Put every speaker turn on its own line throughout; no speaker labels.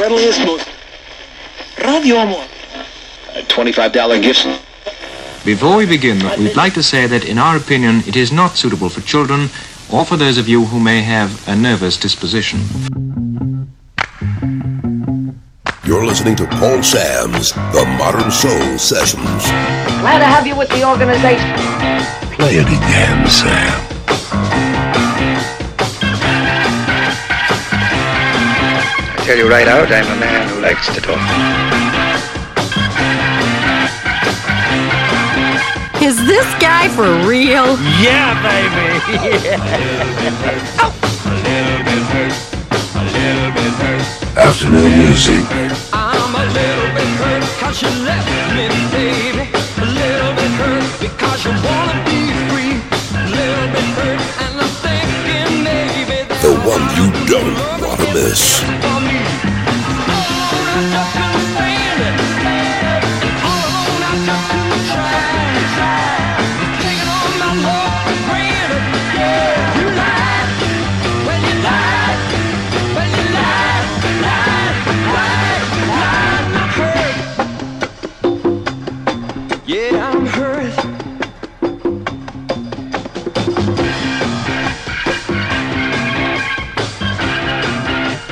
friendliest, most Radio Amor.
A $25 gift.
Before we begin, we'd like to say that in our opinion it is not suitable for children or for those of you who may have a nervous disposition.
You're listening to Paul Sams The Modern Soul Sessions.
Glad to have you with the organization.
Play it again, Sam.
Tell you right out, I'm a man who likes to talk.
Is this guy for real?
Yeah, baby.
Afternoon music.
I'm a little bit hurt cause you left me, baby. A little bit hurt because you wanna be free. A little bit hurt and I'm thinking maybe
The one you don't want to miss.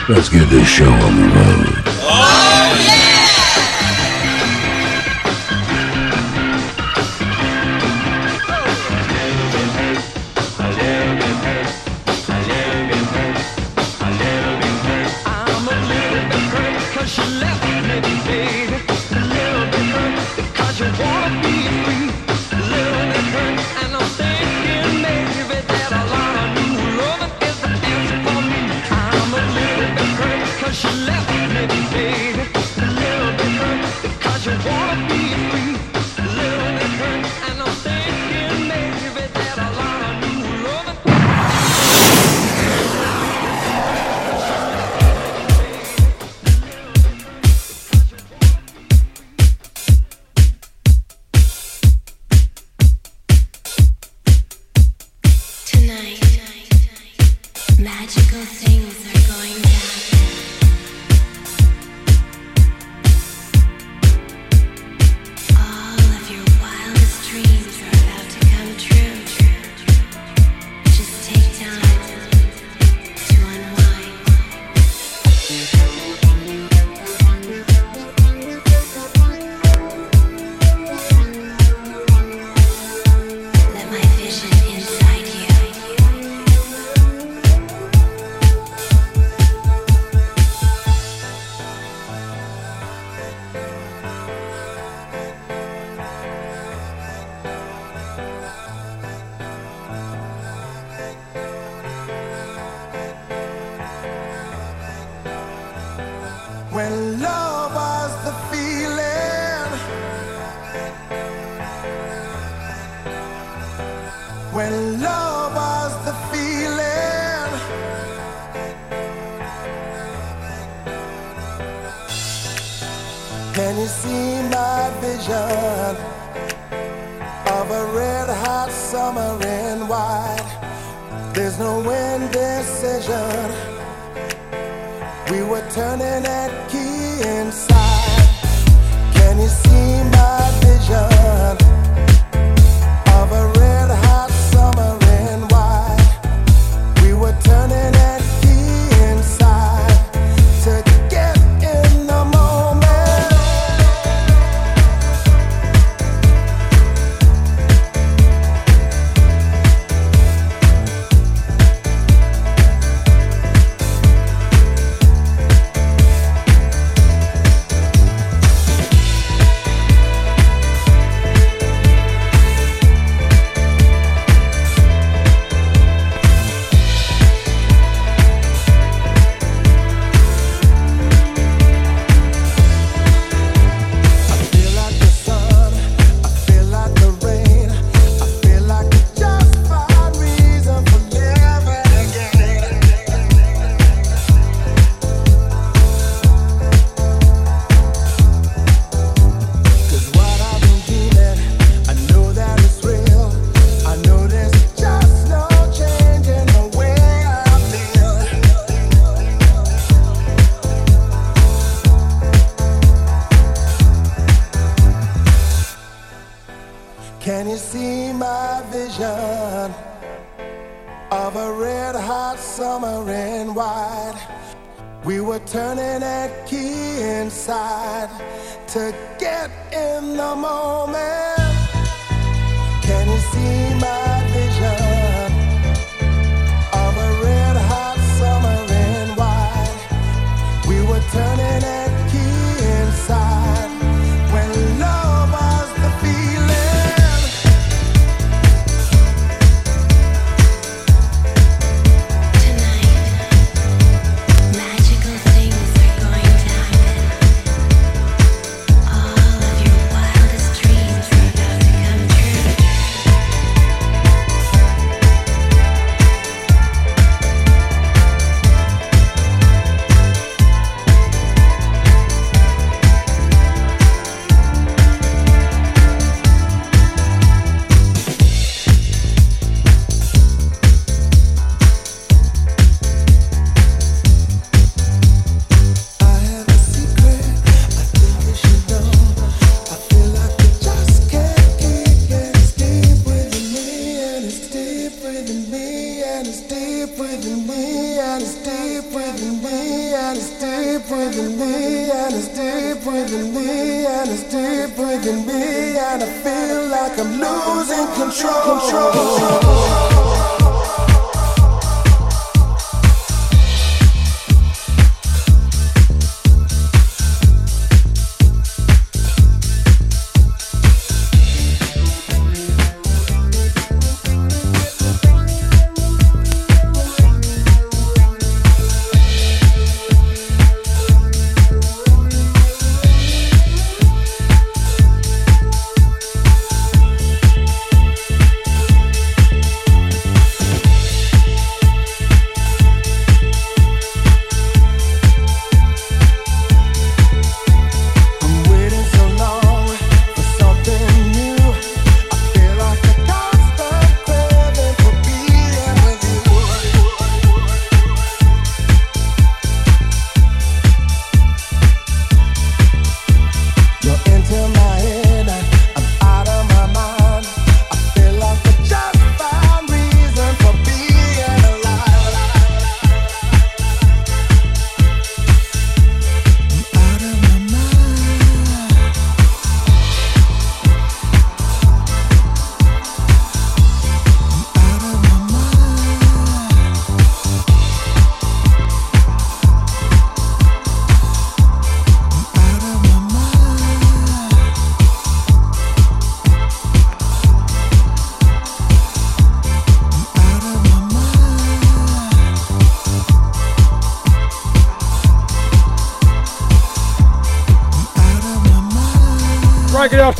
Let's get this show on the road.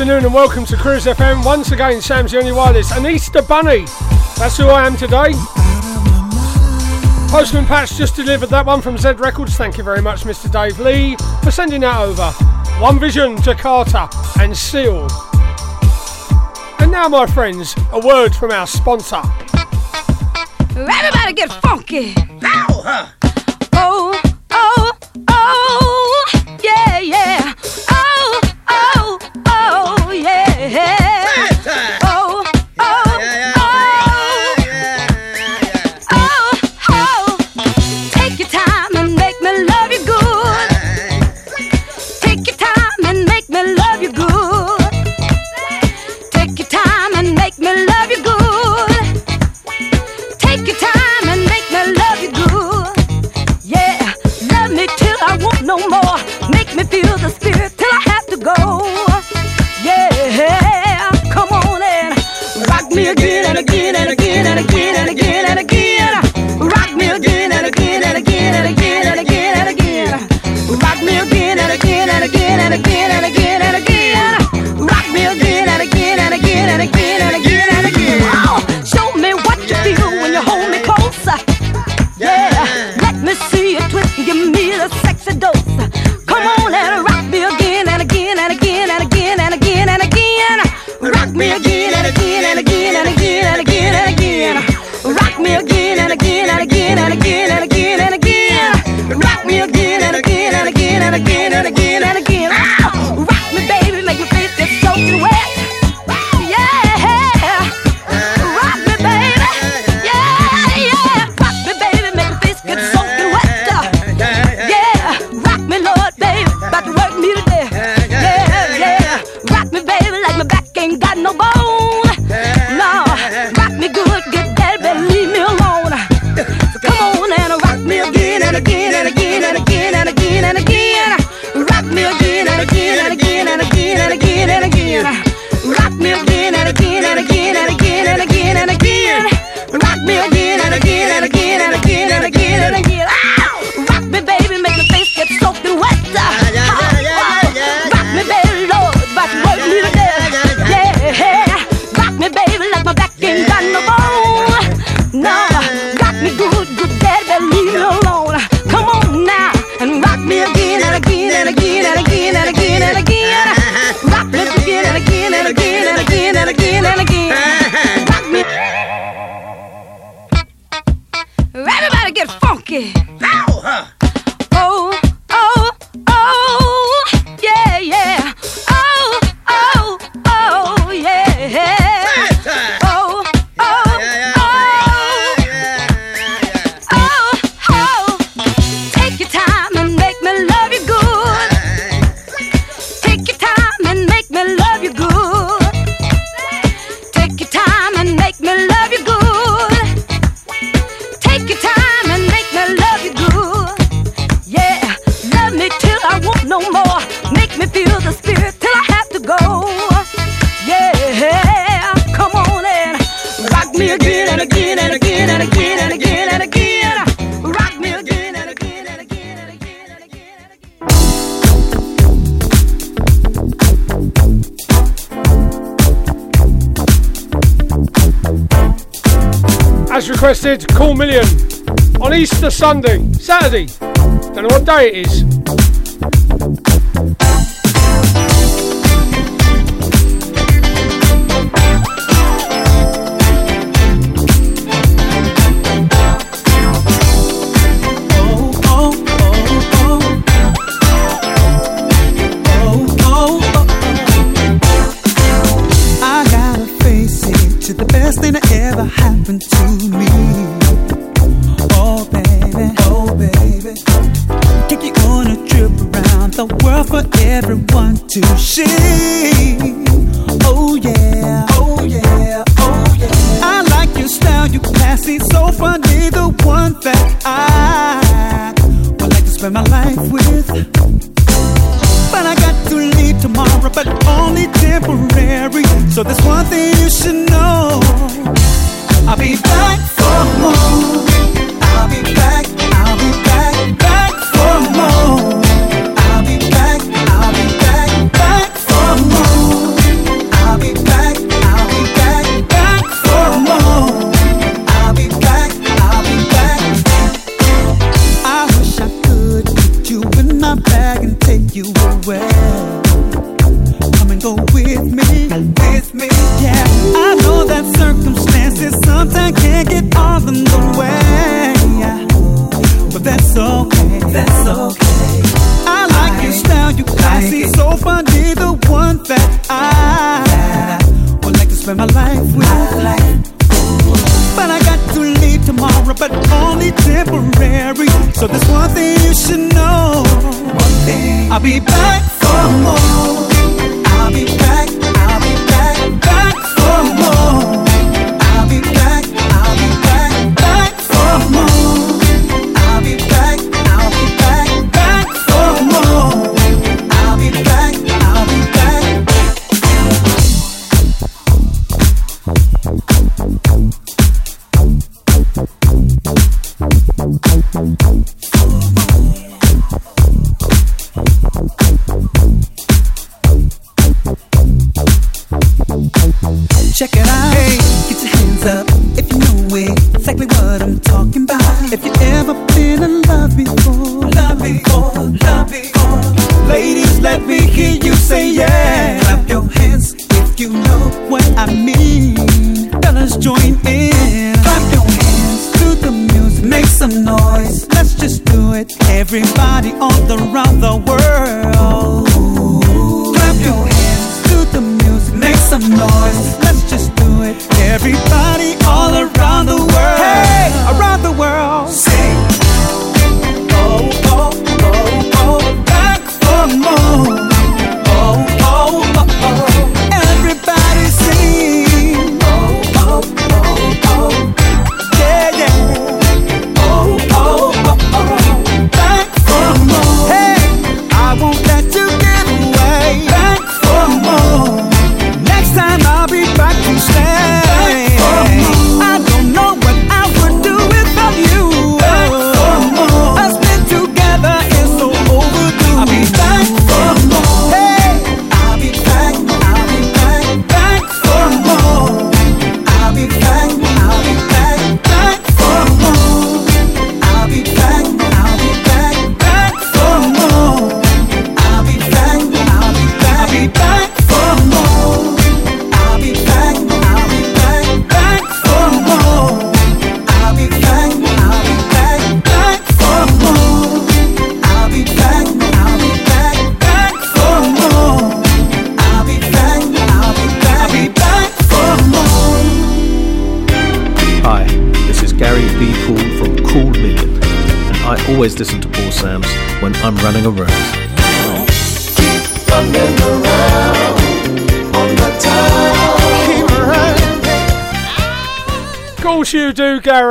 afternoon and welcome to Cruise FM. Once again, Sam's the only wireless. An Easter bunny. That's who I am today. Postman Patch just delivered that one from Z Records. Thank you very much, Mr. Dave Lee, for sending that over. One Vision, Jakatta, and Seal. And now, my friends, a word from our sponsor.
Everybody get funky.
Sid Cool Million on Easter Sunday, Saturday. Don't know what day it is.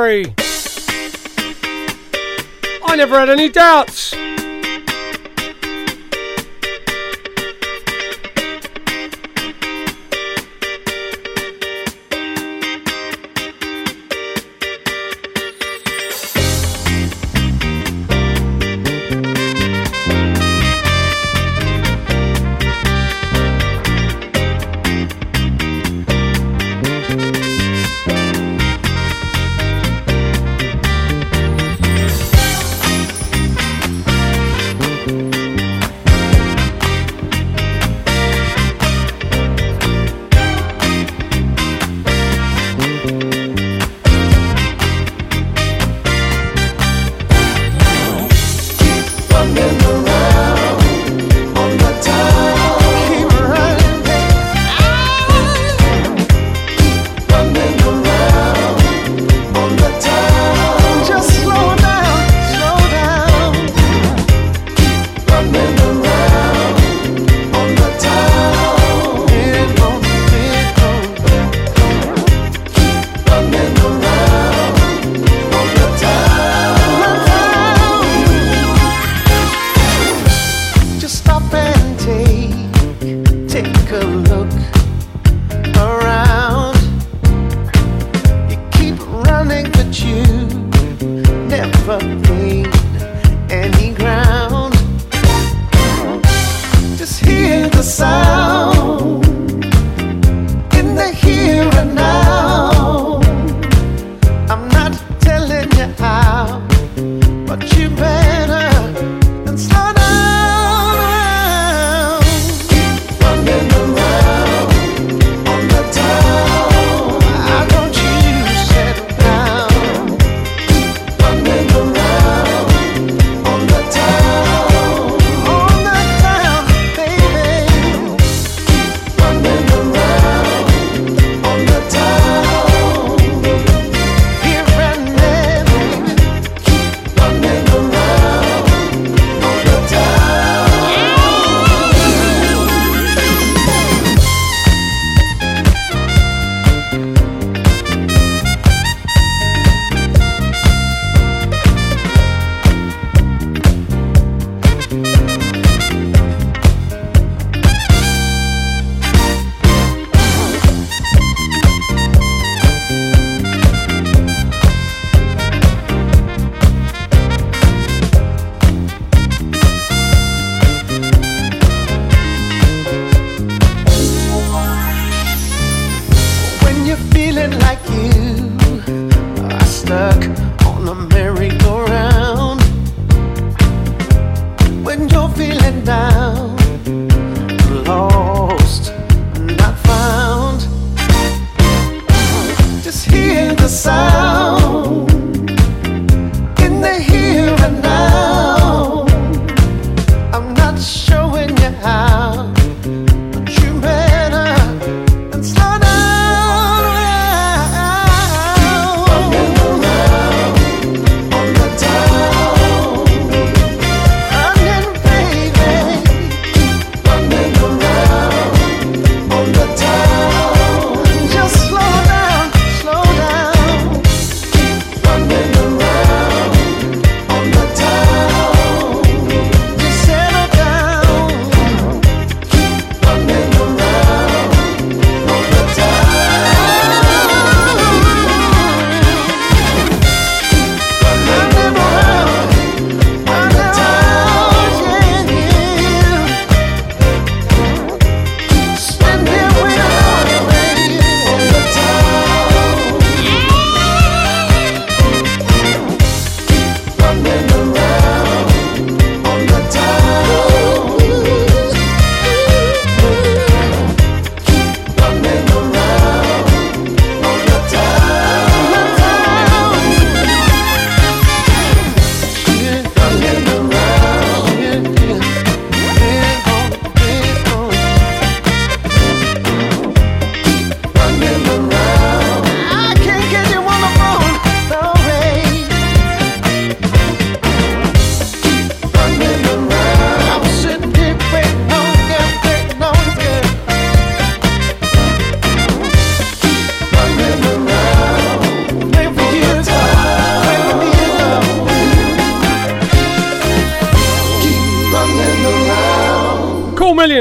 I
never had any doubts.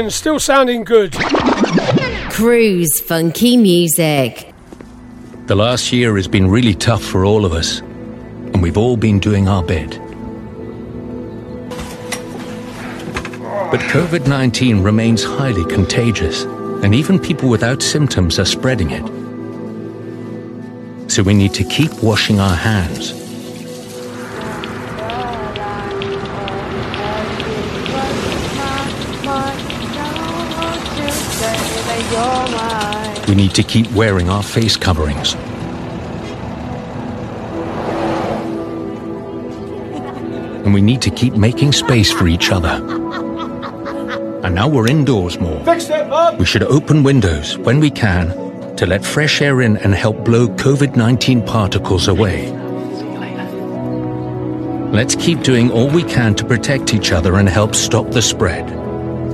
Cool still sounding good.
Cruise funky music.
The last year has been really tough for all of us, and we've all been doing our bit. But COVID 19 remains highly contagious, and even people without symptoms are spreading it. So we need to keep washing our hands. We need to keep wearing our face coverings. And we need to keep making space for each other. And now we're indoors more.
Fixed it, Bob.
We should open windows when we can to let fresh air in and help blow COVID 19 particles away. Let's keep doing all we can to protect each other and help stop the spread.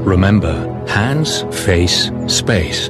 Remember, hands, face, space,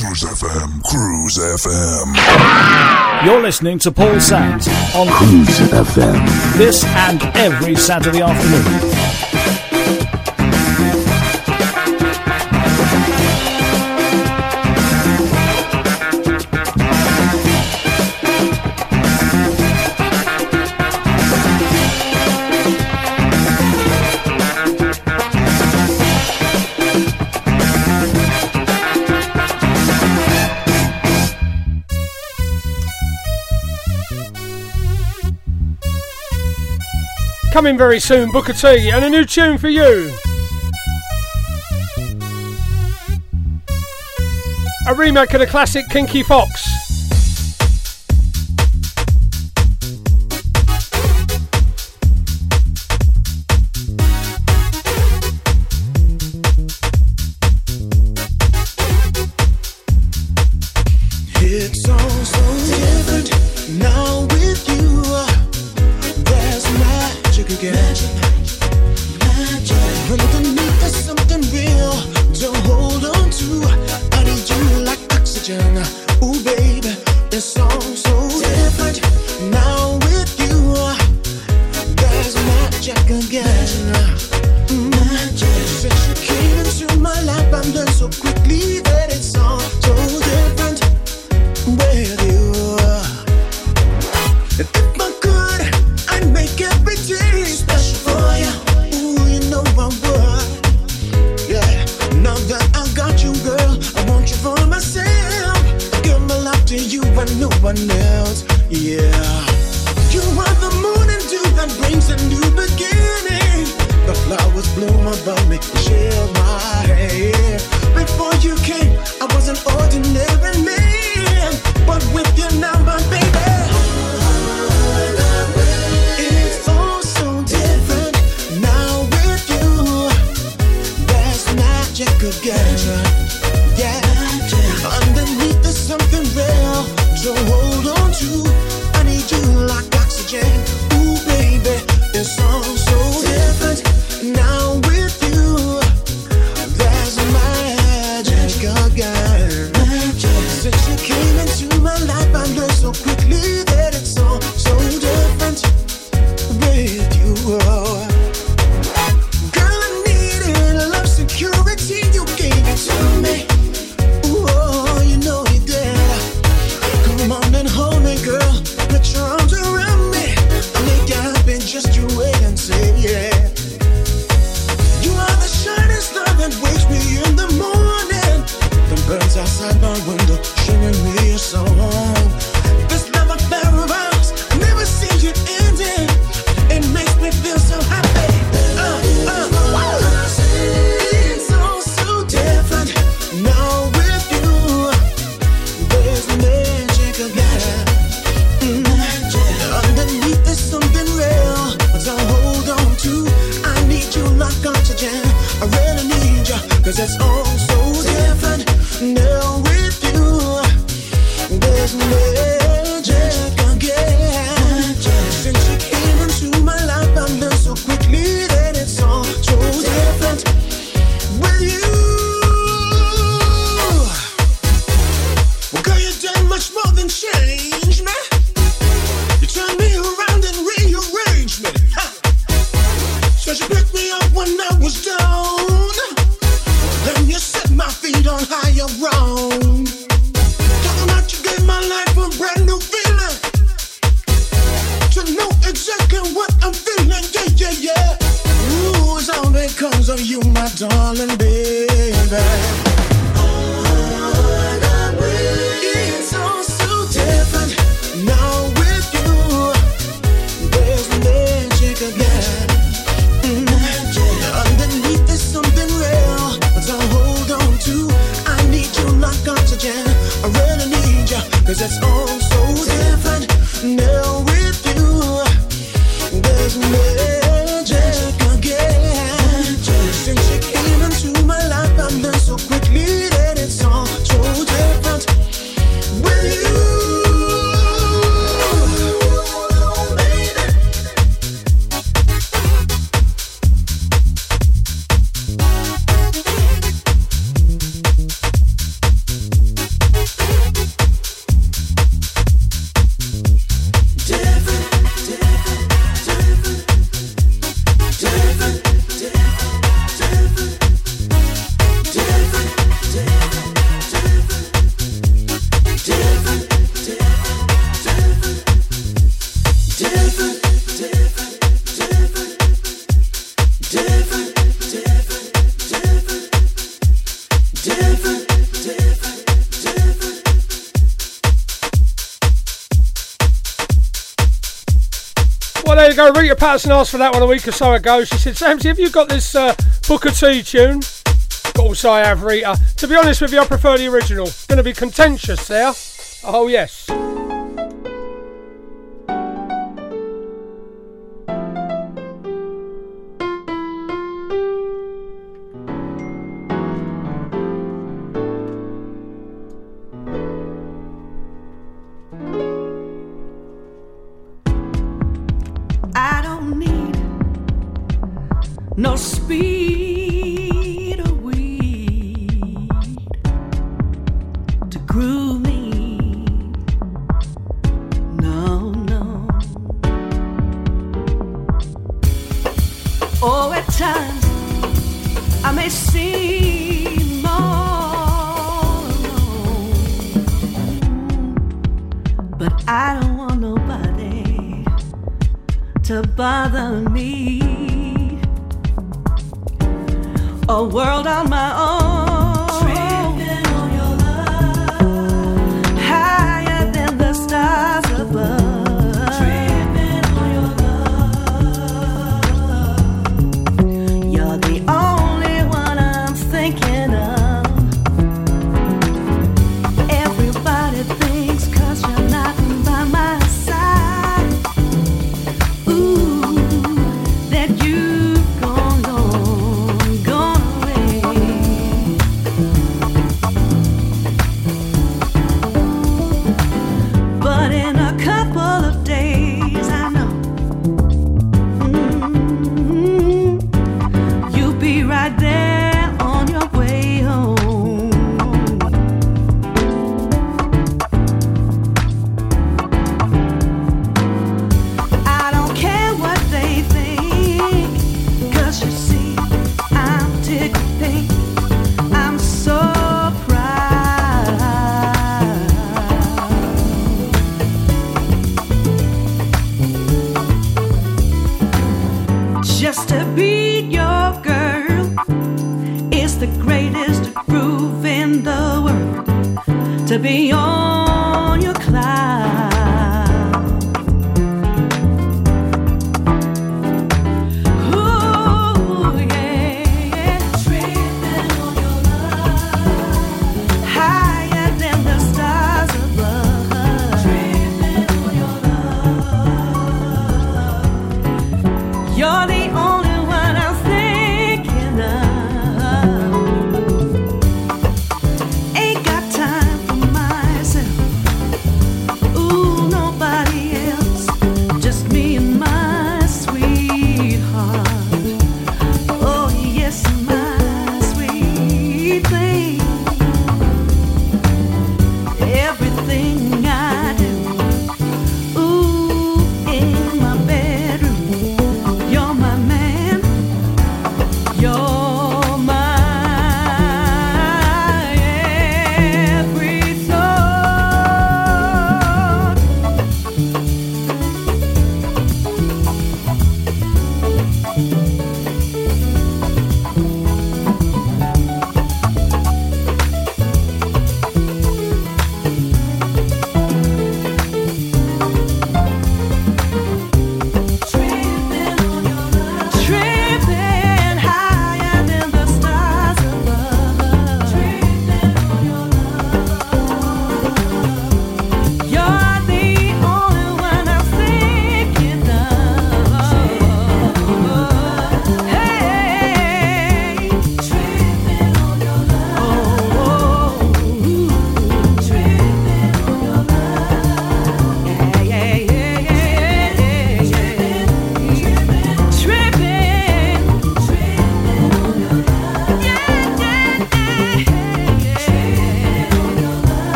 Cruise FM, Cruise FM.
You're listening to Paul Sams on
Cruise FM.
this and every Saturday afternoon.
Coming very soon, Booker T, and a new tune for you. A remake of the classic Kinky
Foxx. Patterson asked for that one a week or so ago. She said, Samsy, have you got this uh, Booker T tune? Also I have Rita. To be honest with you, I prefer the original. Going to be contentious there. Oh, yes.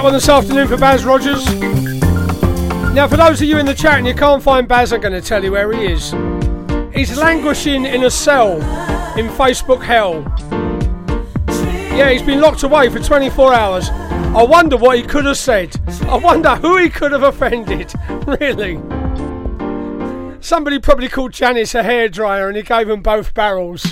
That one
this afternoon for Baz Rogers. Now, for those of you in the chat and you can't find Baz, I'm going to tell you where he is. He's languishing in a cell in Facebook hell. Yeah, he's been locked away for 24 hours. I wonder what he could have said. I wonder who he could have offended. Really. Somebody probably called Janice a hairdryer and he gave them both barrels.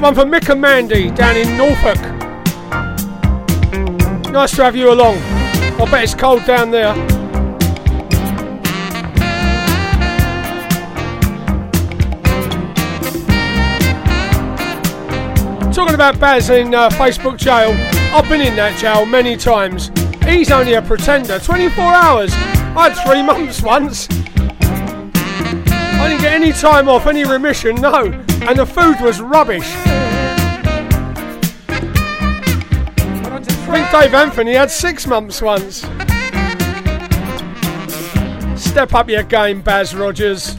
That one for Mick and Mandy down in Norfolk. Nice to have you along. I bet it's cold down there. Talking about Baz in uh, Facebook jail, I've been in that jail many times. He's only a pretender. 24 hours. I had three months once. I didn't get any time off, any remission, no. And the food was rubbish. I think Dave Anthony had six months once. Step up your game, Baz Rogers.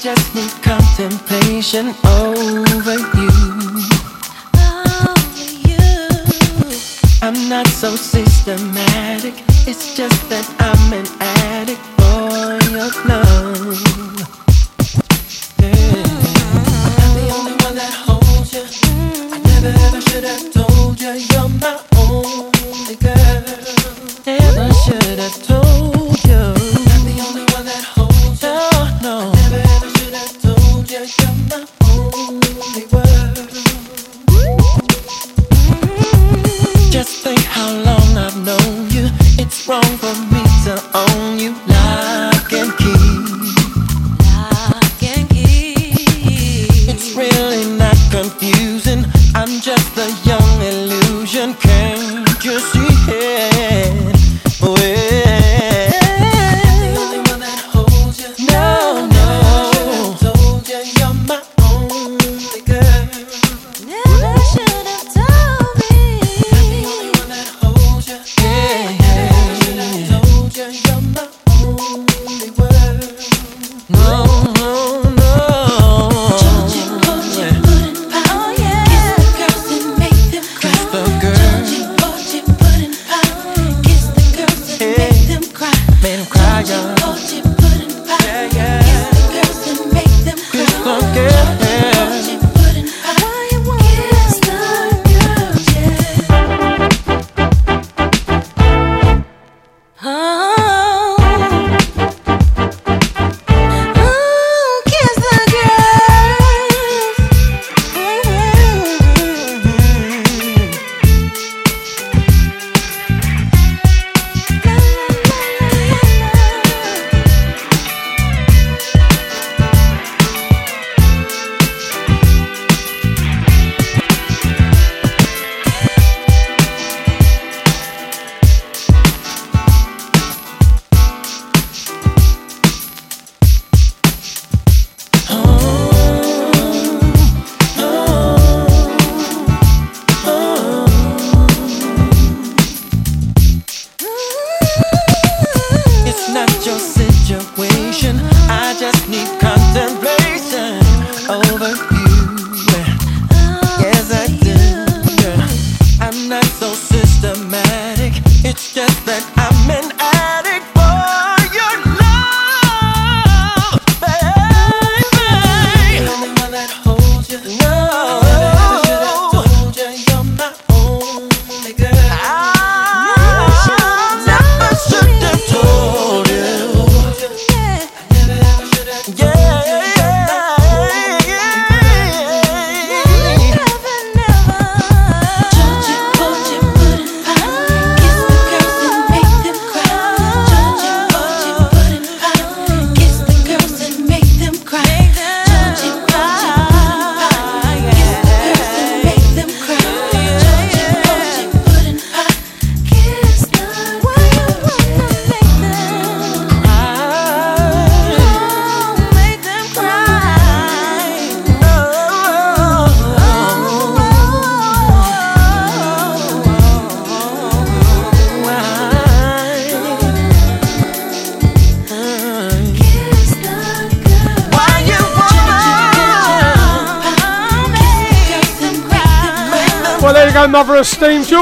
Just need contemplation over you. Over you. I'm not so systematic. It's just that I'm an addict for your love. Yeah. I'm the only one that holds you. Mm. I never ever should have told you you're my only girl. Never should have told Wrong for me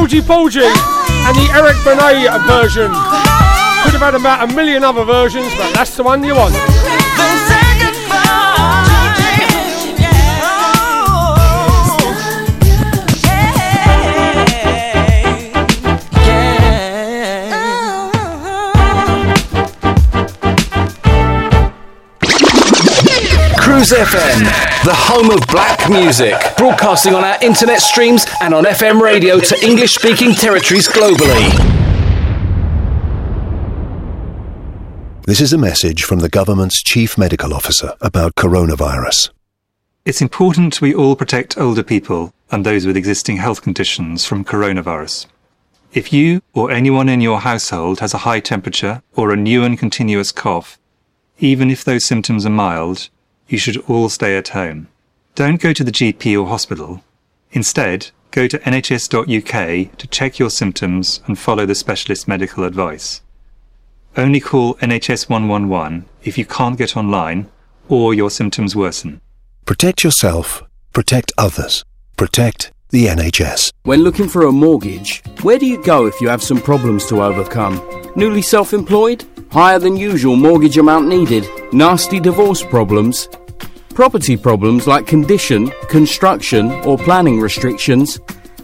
Georgy Porgy, and the Eric Benet version. Could have had about a million other versions, but that's the one you want.
Cruise FM, the home of black music, broadcasting on our internet streams and on FM radio to English speaking territories globally.
This is a message from the government's chief medical officer about coronavirus.
It's important we all protect older people and those with existing health conditions from coronavirus. If you or anyone in your household has a high temperature or a new and continuous cough, even if those symptoms are mild, you should all stay at home. Don't go to the GP or hospital. Instead, go to nhs.uk to check your symptoms and follow the specialist medical advice. Only call NHS 111 if you can't get online or your symptoms worsen.
Protect yourself, protect others, protect the NHS.
When looking for a mortgage, where do you go if you have some problems to overcome? Newly self employed? Higher than usual mortgage amount needed? Nasty divorce problems? Property problems like condition, construction, or planning restrictions?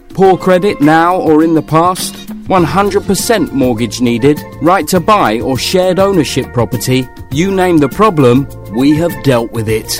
Poor credit now or in the past? 100% mortgage needed? Right to buy or shared ownership property? You name the problem, we have dealt with it.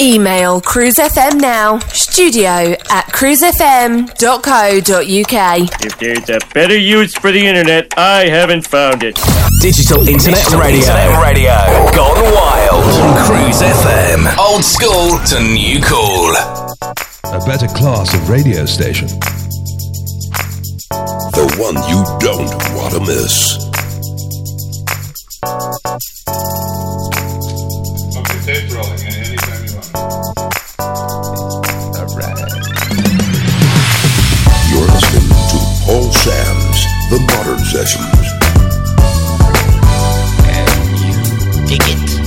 Email Cruise FM now, studio at cruisefm.co.uk.
If there's a better use for the internet, I haven't found it.
Digital Internet
Digital
Radio.
Internet
Radio. Gone wild. On Cruise FM. Old school to new cool.
A better class of radio station. The one you don't want to miss. The Modern Sessions.
Dig it.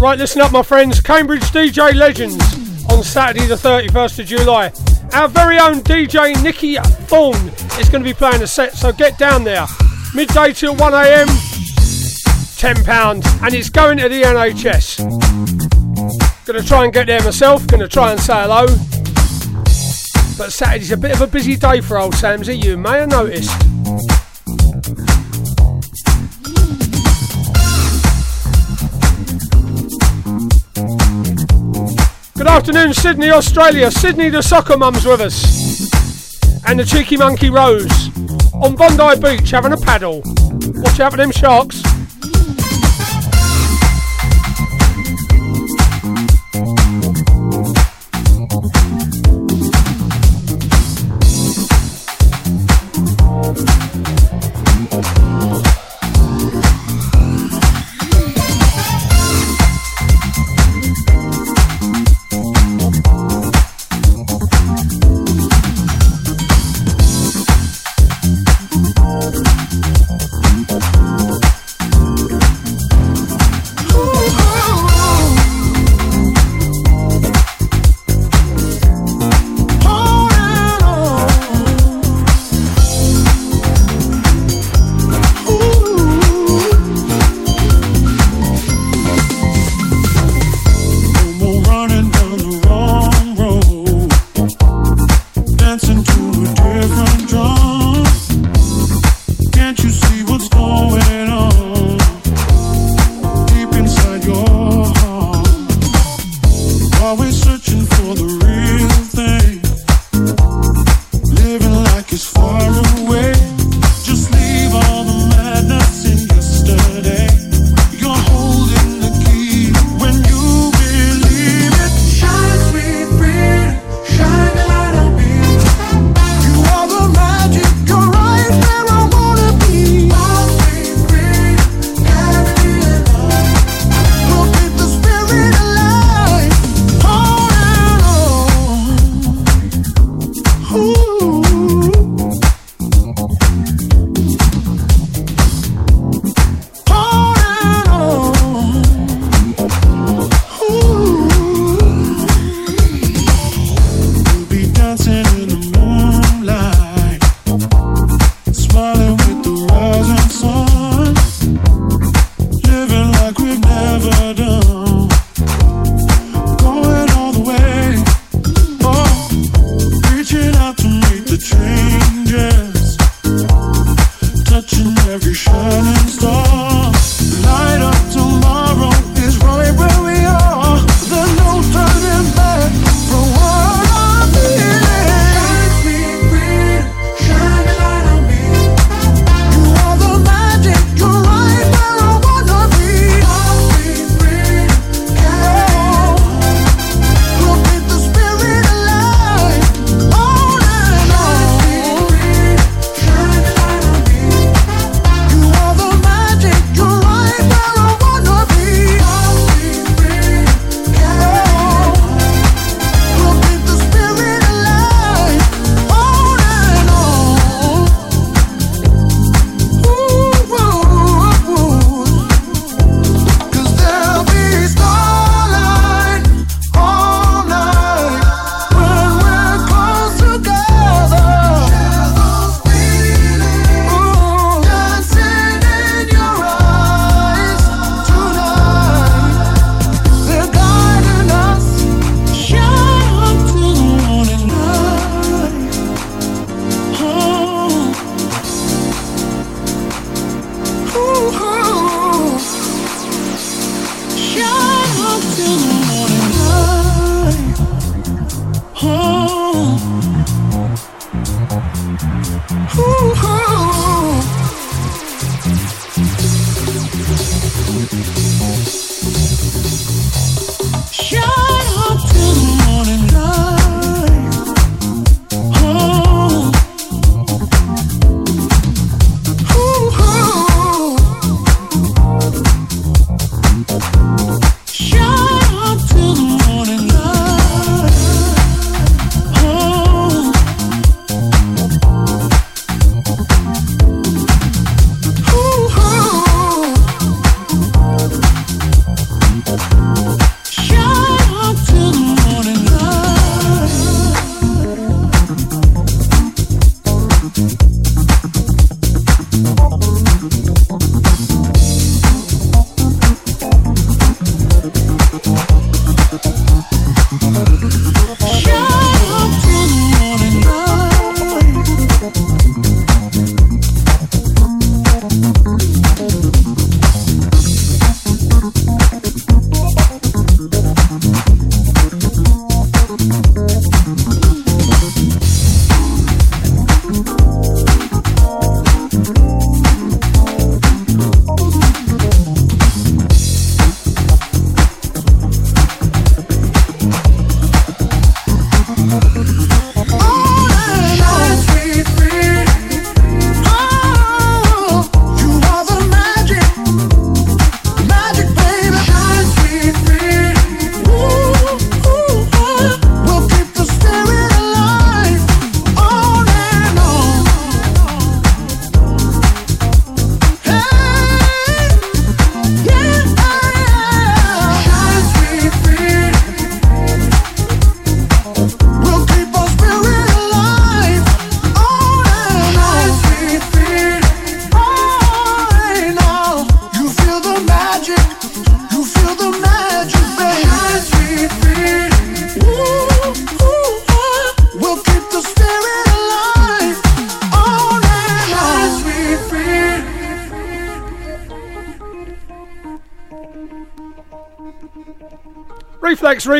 Right, listen up, my friends. Cambridge DJ Legends on Saturday, the 31st of July. Our very own DJ Nikki Thorne is going to be playing a set, so get down there. Midday till 1 am, £10, and it's going to the NHS. Gonna try and get there myself, gonna try and say hello. But Saturday's a bit of a busy day for old Samsy, you may have noticed. Good afternoon, Sydney, Australia. Sydney, the soccer mum's with us. And the cheeky monkey Rose. On Bondi Beach, having a paddle. Watch out for them sharks.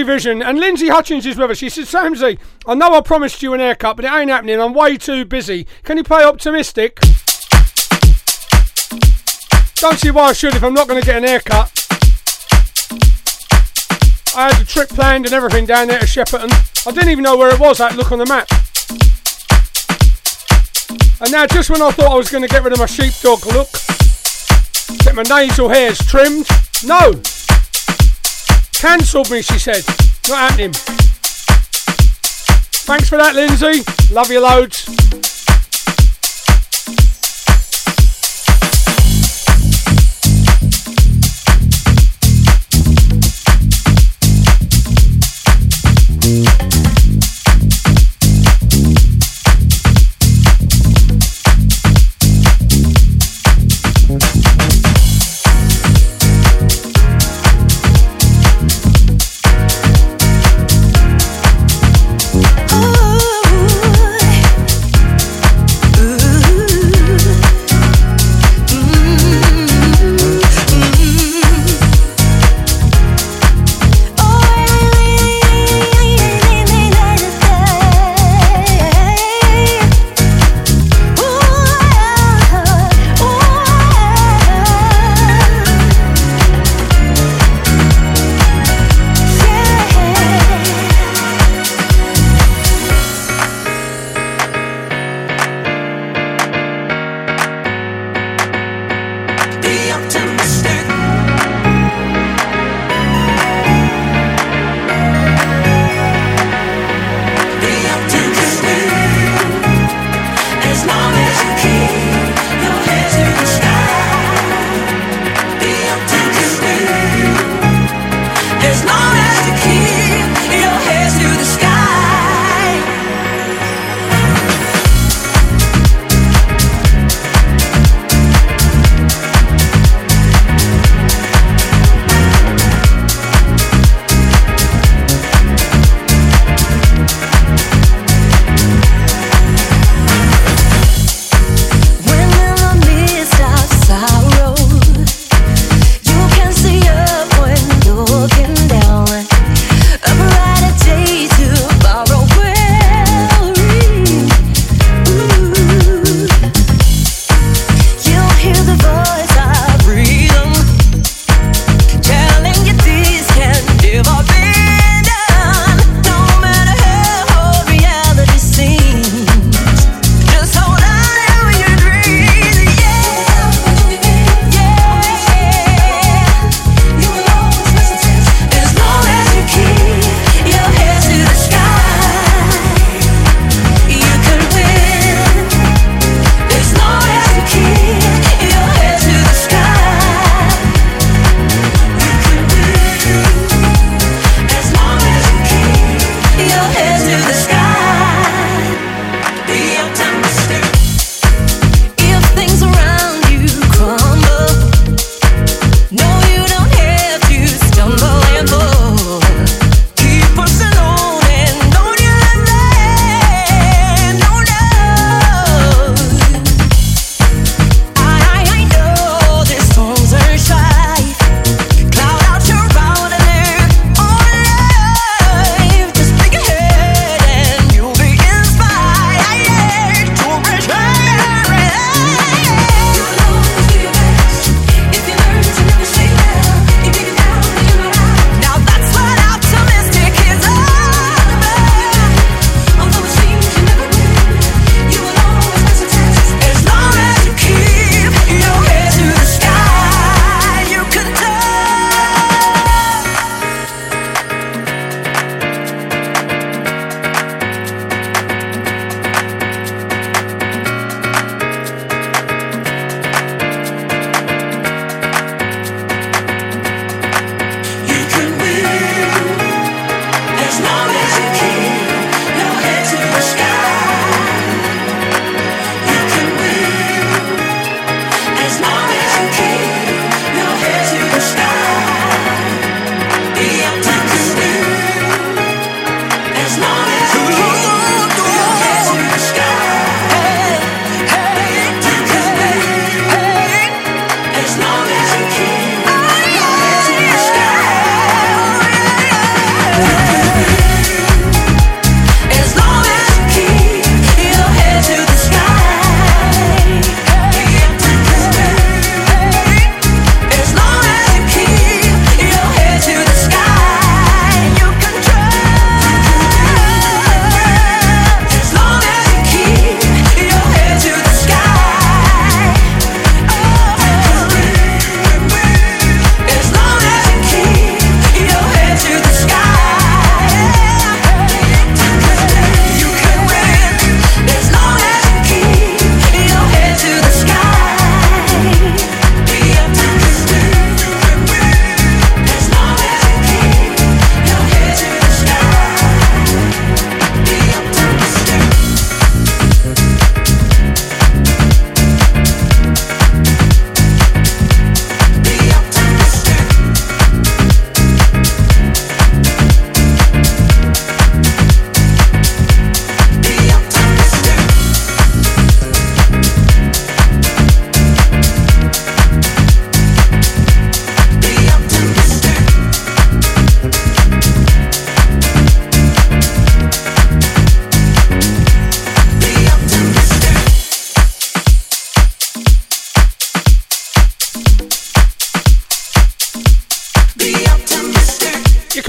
Revision and Lindsay Hutchins is with us. She said, Samsey, I know I promised you an haircut, but it ain't happening. I'm way too busy. Can you play optimistic? Don't see why I should if I'm not going to get an haircut. I had the trip planned and everything down there to Shepperton. I didn't even know where it was. To look on the map. And now, just when I thought I was going to get rid of my sheepdog look, get my nasal hairs trimmed, no, Cancelled me, she said. Not happening. Thanks for that, Lindsay. Love you loads.
Mm-hmm.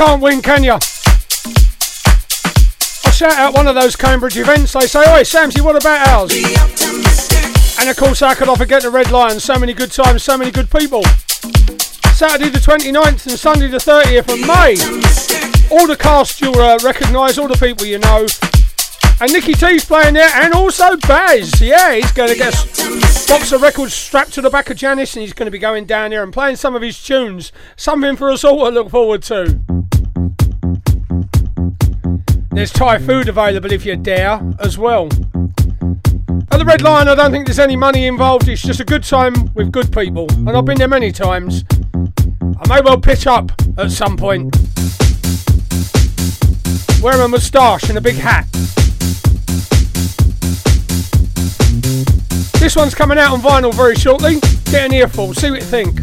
Can't win, can you? I shout out one of those Cambridge events. They say, "Oi, Samsy, what about ours?" And of course, how could I forget the Red Lion? So many good times, so many good people. Saturday the 29th and Sunday the 30th of May. All the cast you'll uh, recognise, all the people you know. And Nicky T's playing there, and also Baz. Yeah, he's going to get a box of records strapped to the back of Janice, and he's going to be going down there and playing some of his tunes. Something for us all to look forward to. There's Thai food available if you dare, as well. At the Red Lion, I don't think there's any money involved. It's just a good time with good people, and I've been there many times. I may well pitch up at some point. Wearing a moustache and a big hat. This one's coming out on vinyl very shortly. Get an earful, see what you think.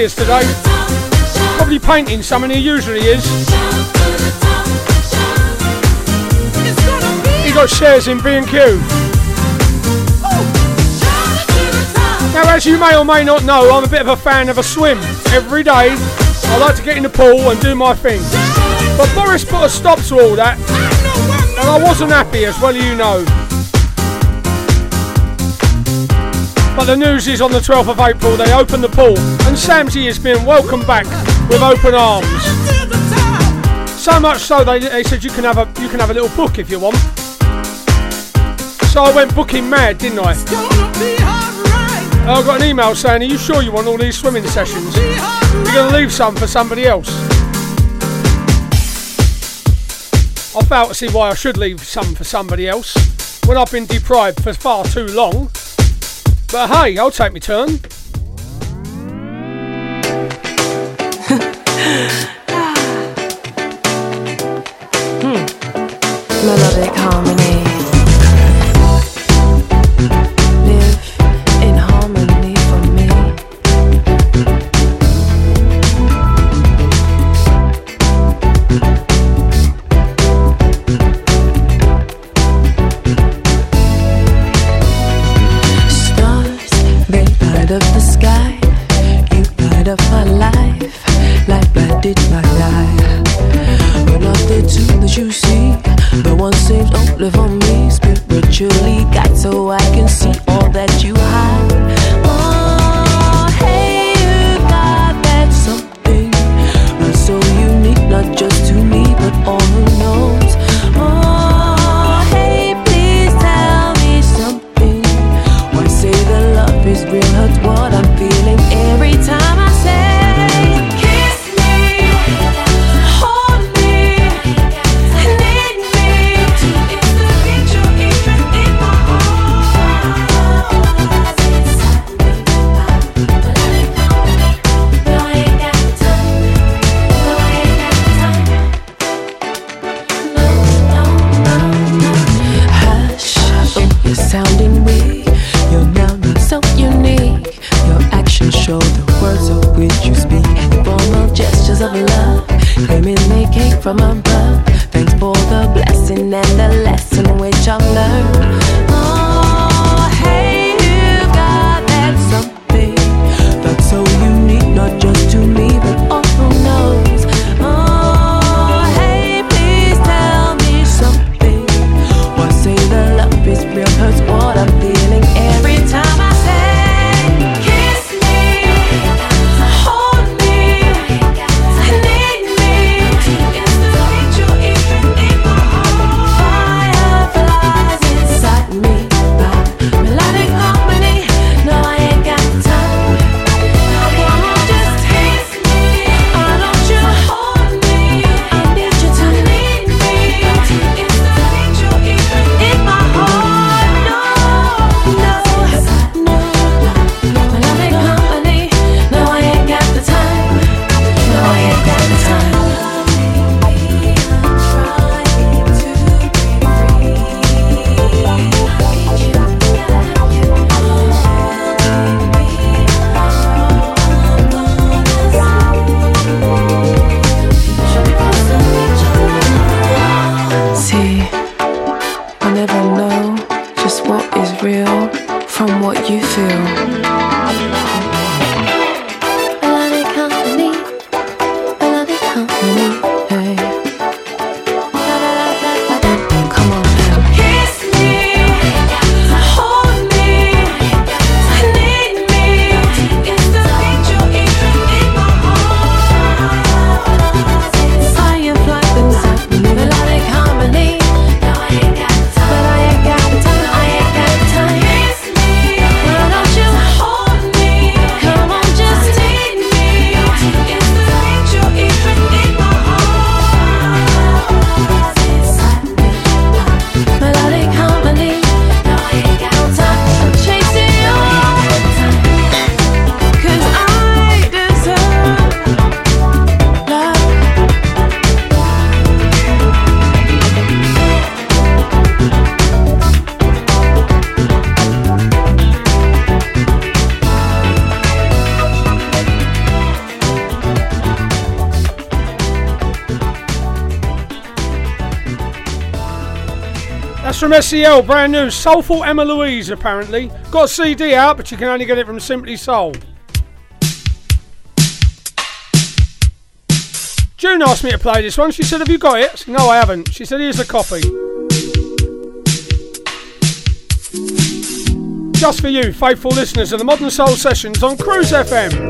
Today. Probably painting some something he usually is. He got shares in B&Q. Now, as you may or may not know, I'm a bit of a fan of a swim. Every day, I like to get in the pool and do my thing. But Boris put a stop to all that, and I wasn't happy, as well you know. But the news is on the 12th of April they open the pool, and Samsey is being welcomed back with open arms. So much so they, they said you can have a you can have a little book if you want. So I went booking mad, didn't I? I got an email saying, "Are you sure you want all these swimming sessions? You're going to leave some for somebody else." I failed to see why I should leave some for somebody else when I've been deprived for far too long. But hey, I'll take my turn. SEL, brand new, Soulful Emma Louise, apparently. Got a CD out, but you can only get it from Simply Soul. June asked me to play this one. She said, Have you got it? No, I haven't. She said, Here's a copy. Just for you, faithful listeners of the Modern Soul Sessions on Cruise FM.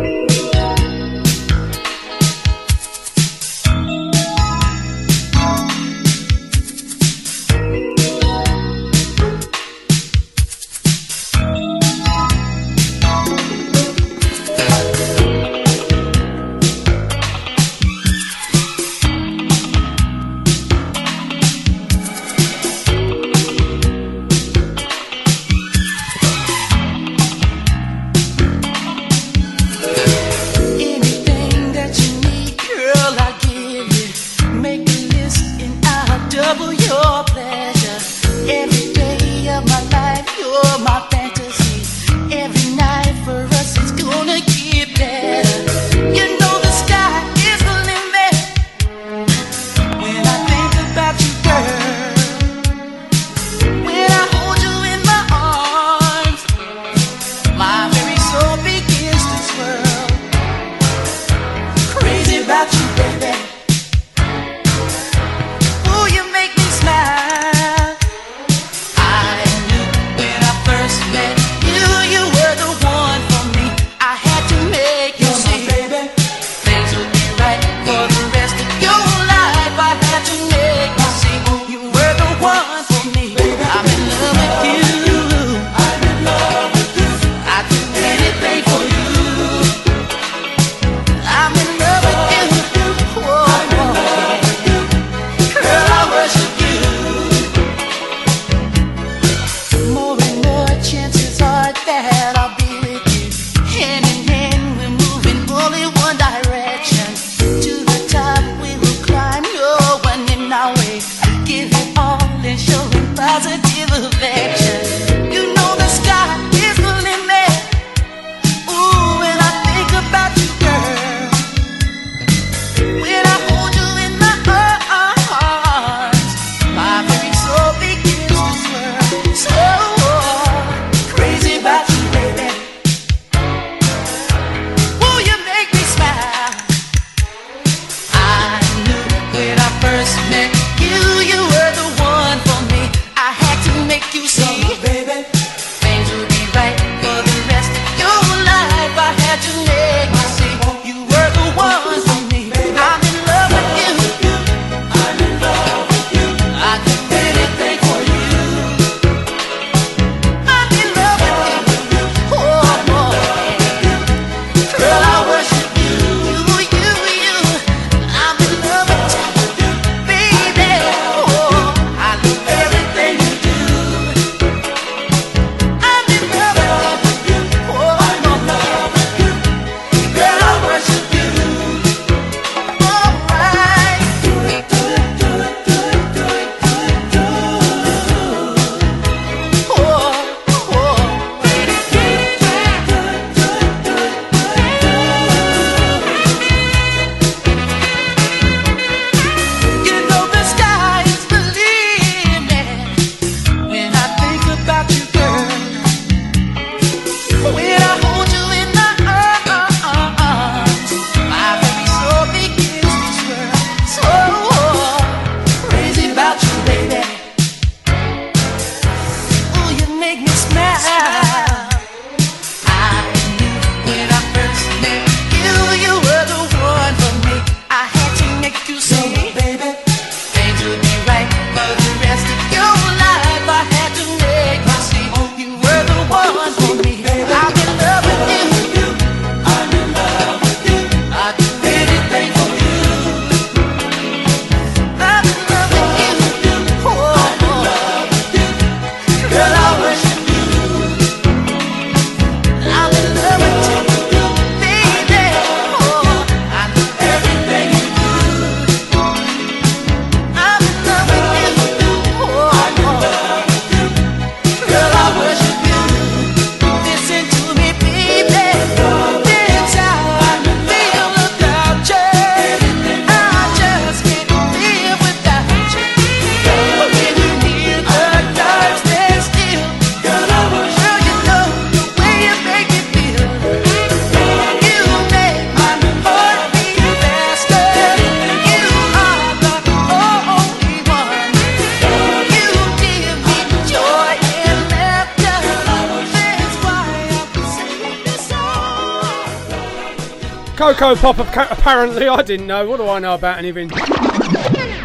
Apparently. I didn't know. What do I know about anything?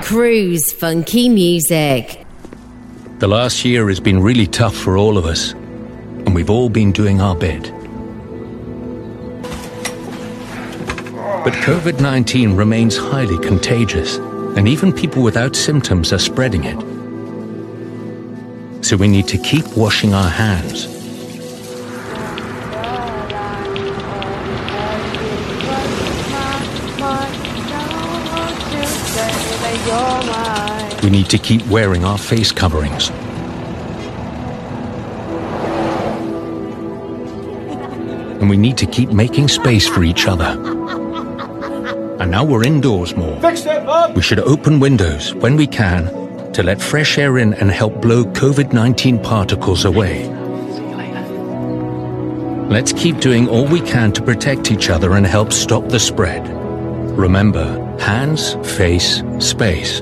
Cruise Funky Music.
The last year has been really tough for all of us, and we've all been doing our bit. But COVID 19 remains highly contagious, and even people without symptoms are spreading it. So we need to keep washing our hands. We need to keep wearing our face coverings. And we need to keep making space for each other. And now we're indoors more.
Fixed it, Bob!
We should open windows when we can to let fresh air in and help blow COVID 19 particles away. Let's keep doing all we can to protect each other and help stop the spread. Remember, hands, face, space,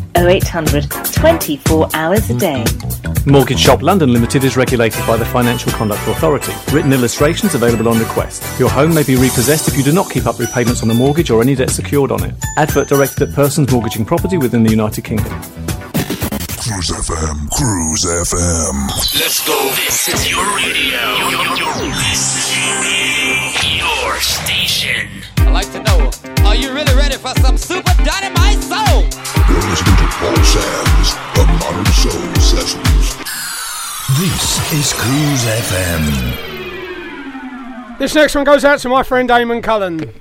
0800 24 hours a day.
Mortgage Shop London Limited is regulated by the Financial Conduct Authority. Written illustrations available on request. Your home may be repossessed if you do not keep up repayments on the mortgage or any debt secured on it. Advert directed at persons mortgaging property within the United Kingdom.
Cruise FM, Cruise FM.
Let's go. This is your radio. This is your station.
I'd like to know, are you really ready for some super dynamite soul?
You're listening to Paul Sam's The Modern Soul Sessions.
This is Cruise FM.
This next one goes out to my friend Eamon Cullen.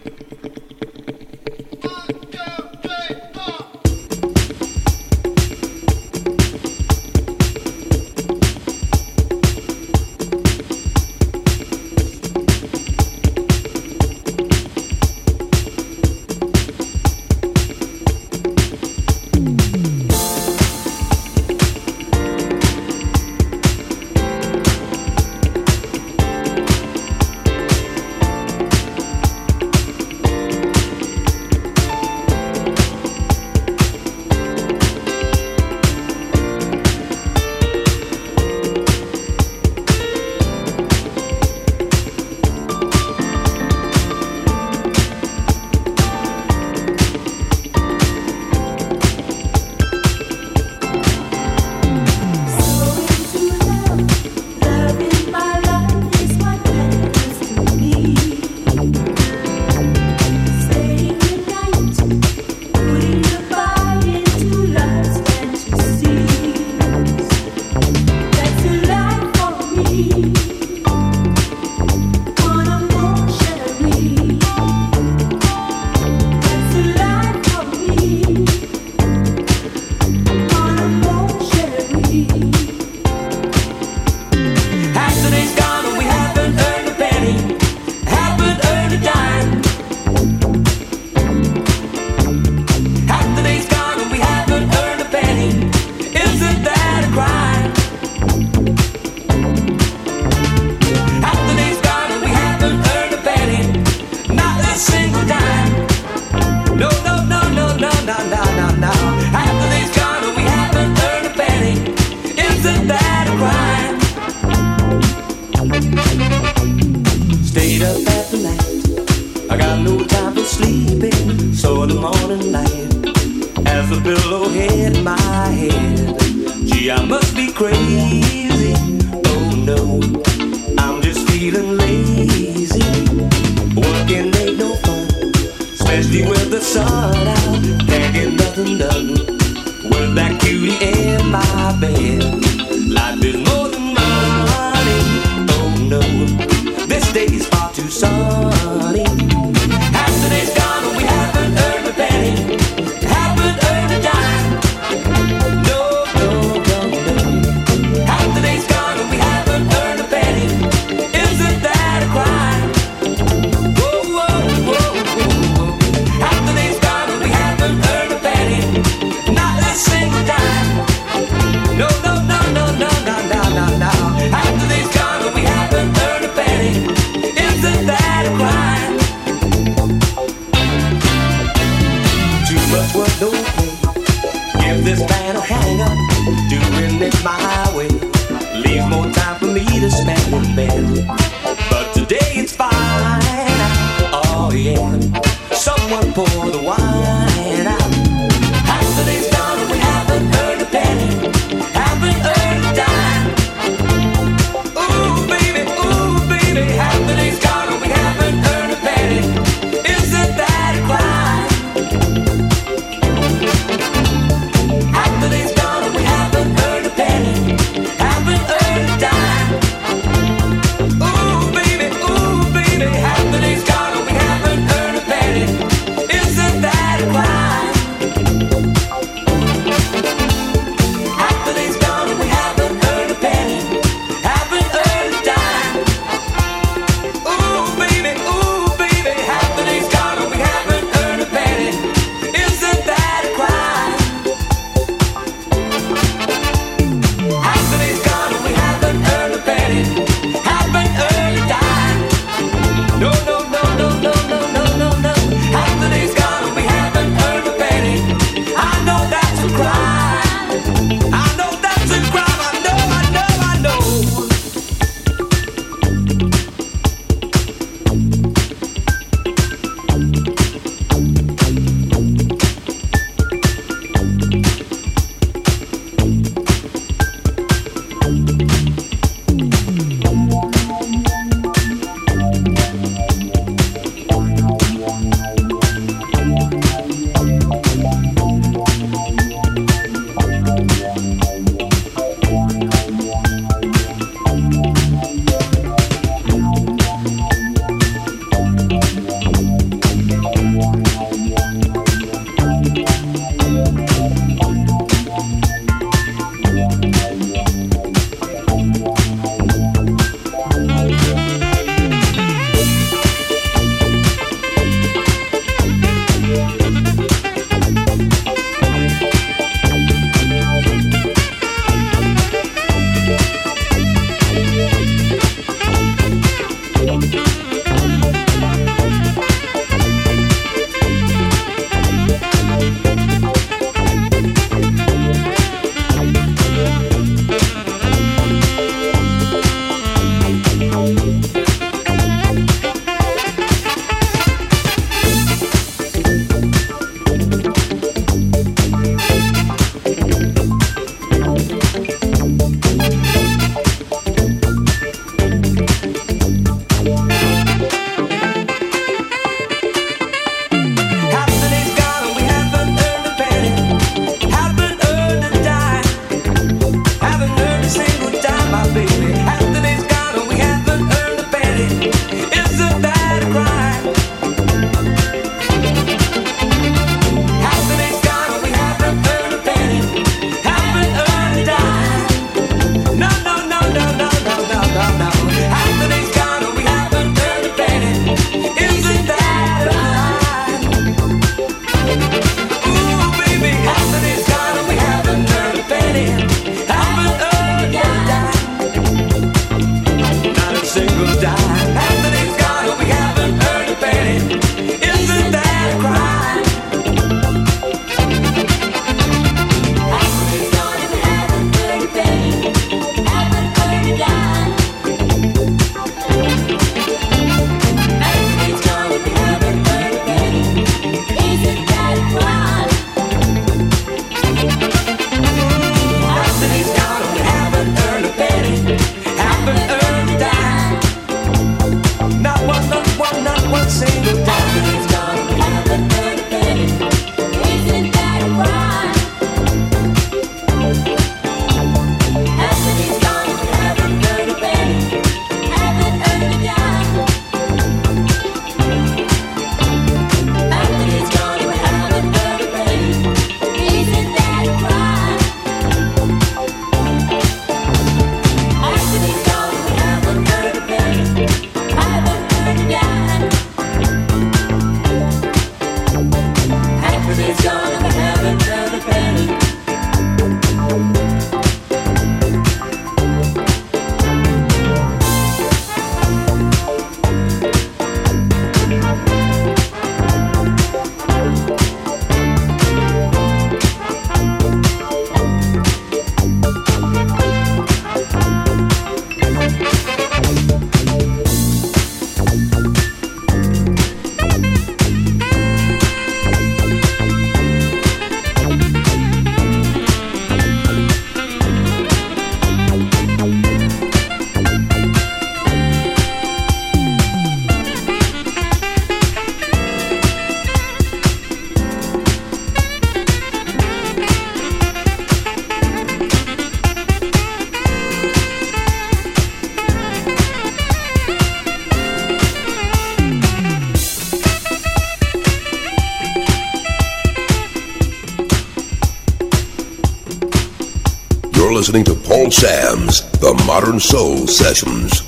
Sam's, the Modern Soul Sessions.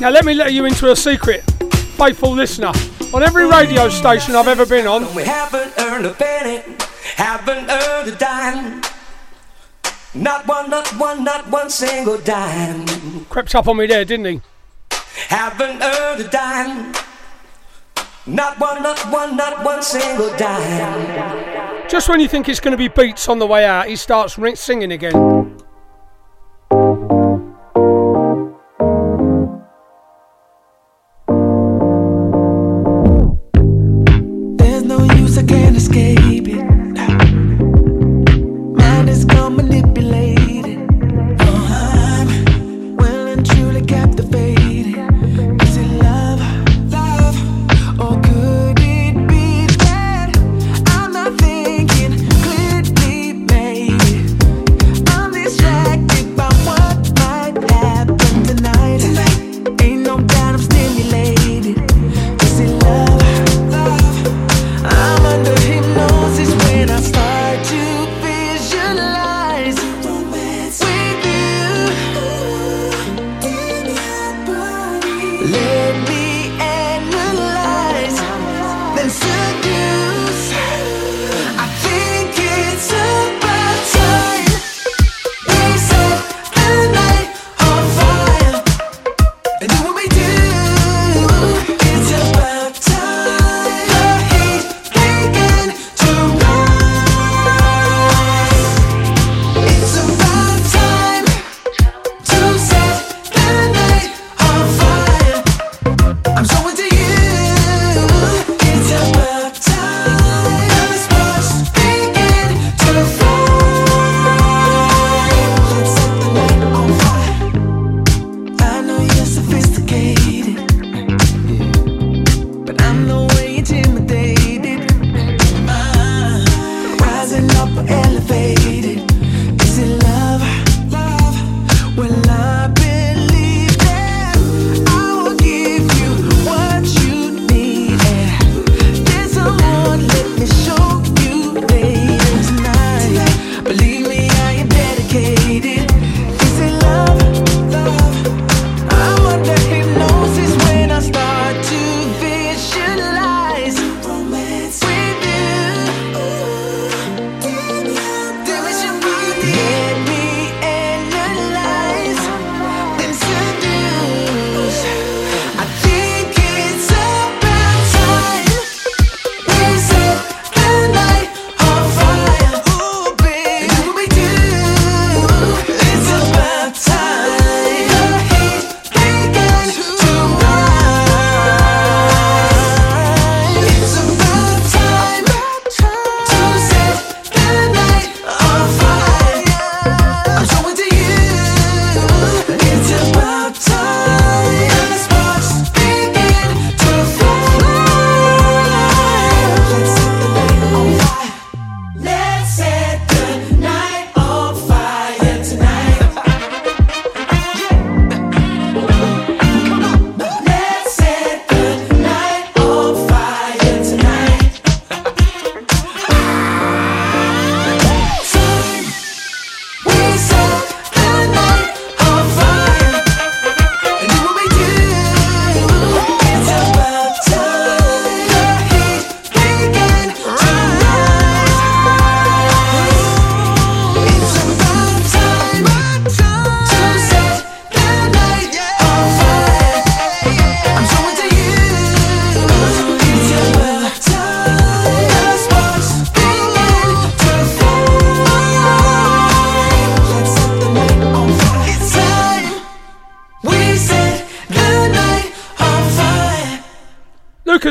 Now, let me let you into a secret, faithful listener. On every radio station I've ever been on,
we haven't earned a penny, haven't earned a dime. Not one, not one, not one single dime.
Crept up on me there, didn't he?
Haven't earned a dime. Not one, not one, not one single dime.
Just when you think it's going to be beats on the way out, he starts singing again.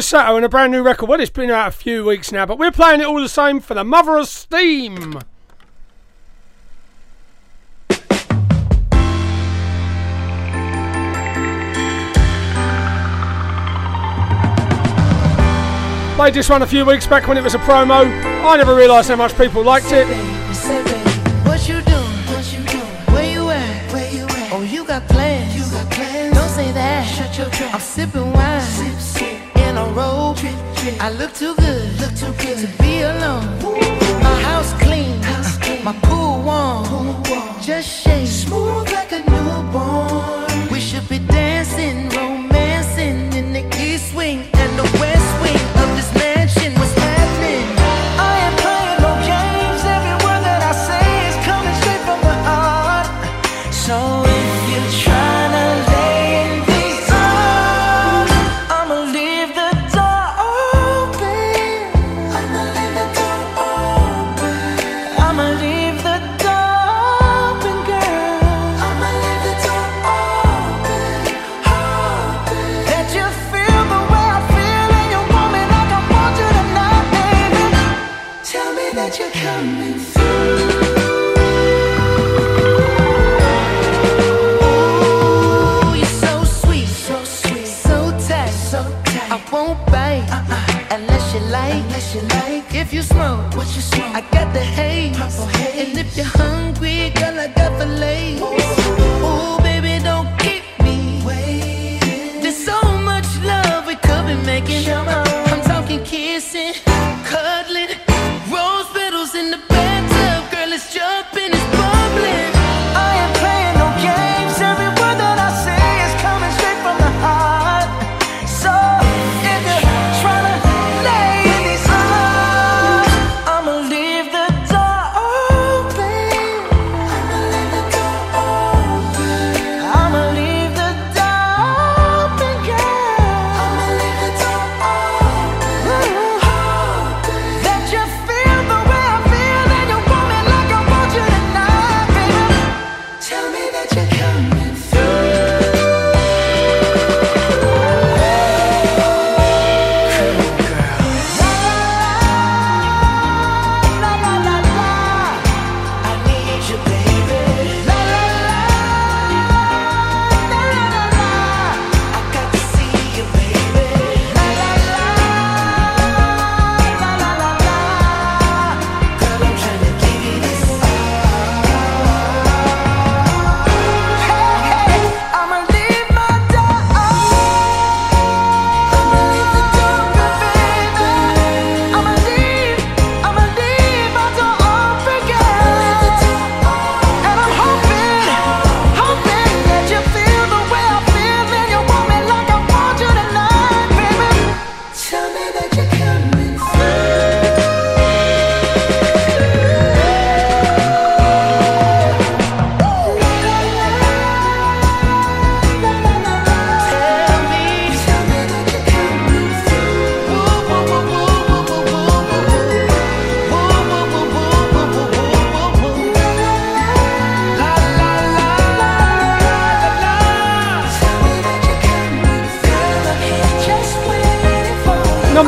Borsato and
a brand new record. Well, it's been out a few weeks now, but we're playing it all the same for the mother of steam. Played this one a few weeks back when it was a promo. I never realised how much people liked it.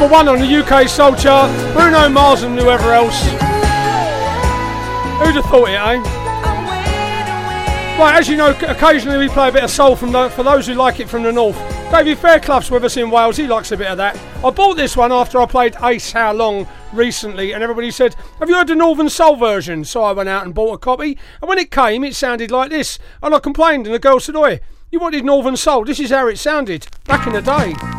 one on the UK Soul Chart, Bruno Mars and whoever else. Who'd have thought it, eh? Right, as you know, occasionally we play a bit of soul from the, for those who like it from the north. David Fairclough's with us in Wales, he likes a bit of that. I bought this one after I played Ace How Long recently, and everybody said, Have you heard the Northern Soul version? So I went out and bought a copy, and when it came, it sounded like this. And I complained, and the girl said, Oi, you wanted Northern Soul, this is how it sounded back in the day.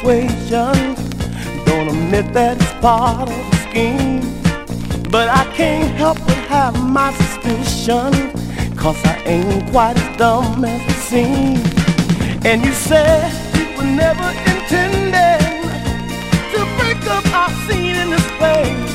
persuasion. Don't admit that it's part of the scheme. But I can't help but have my suspicion. Cause I ain't quite as dumb as it seems. And you said you were never intending to break up our scene in this place.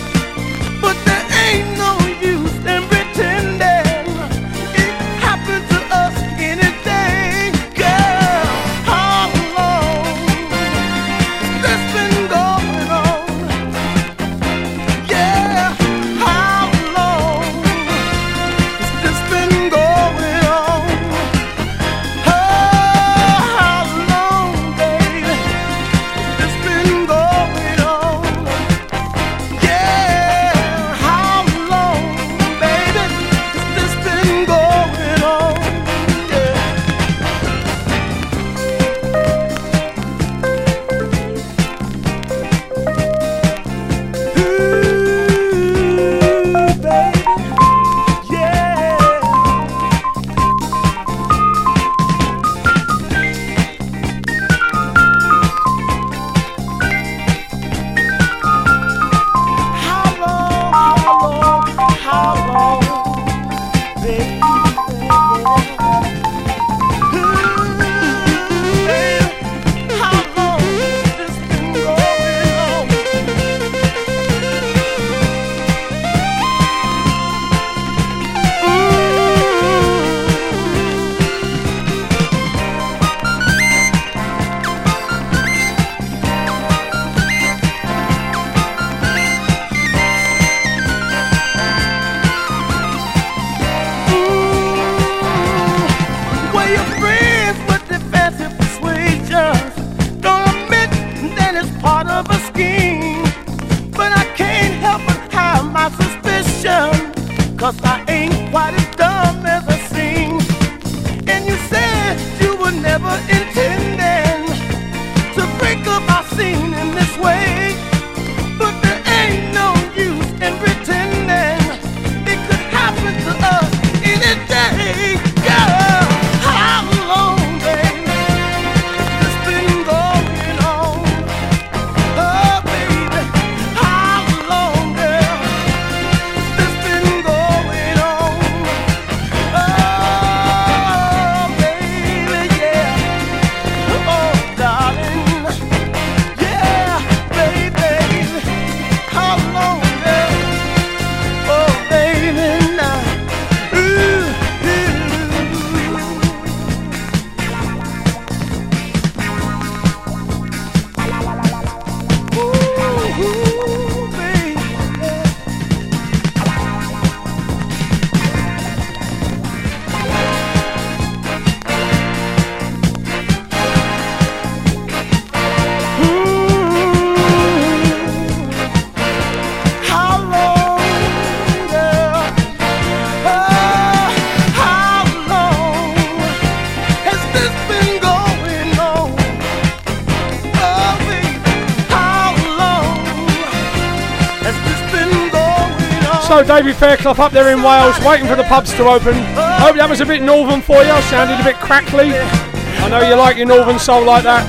David Fairclough up there in Wales, waiting for the pubs to open. Hope that was a bit northern for you. Sounded a bit crackly. I know you like your northern soul like that.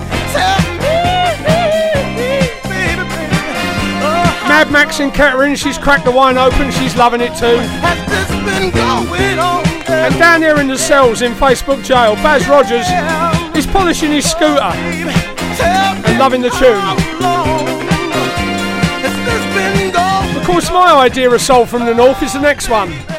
Mad Max and Kettering, she's cracked the wine open. She's loving it too. And down here in the cells in Facebook jail, Baz Rogers is polishing his scooter and loving the tune. Course, my idea of soul from the north is the next one.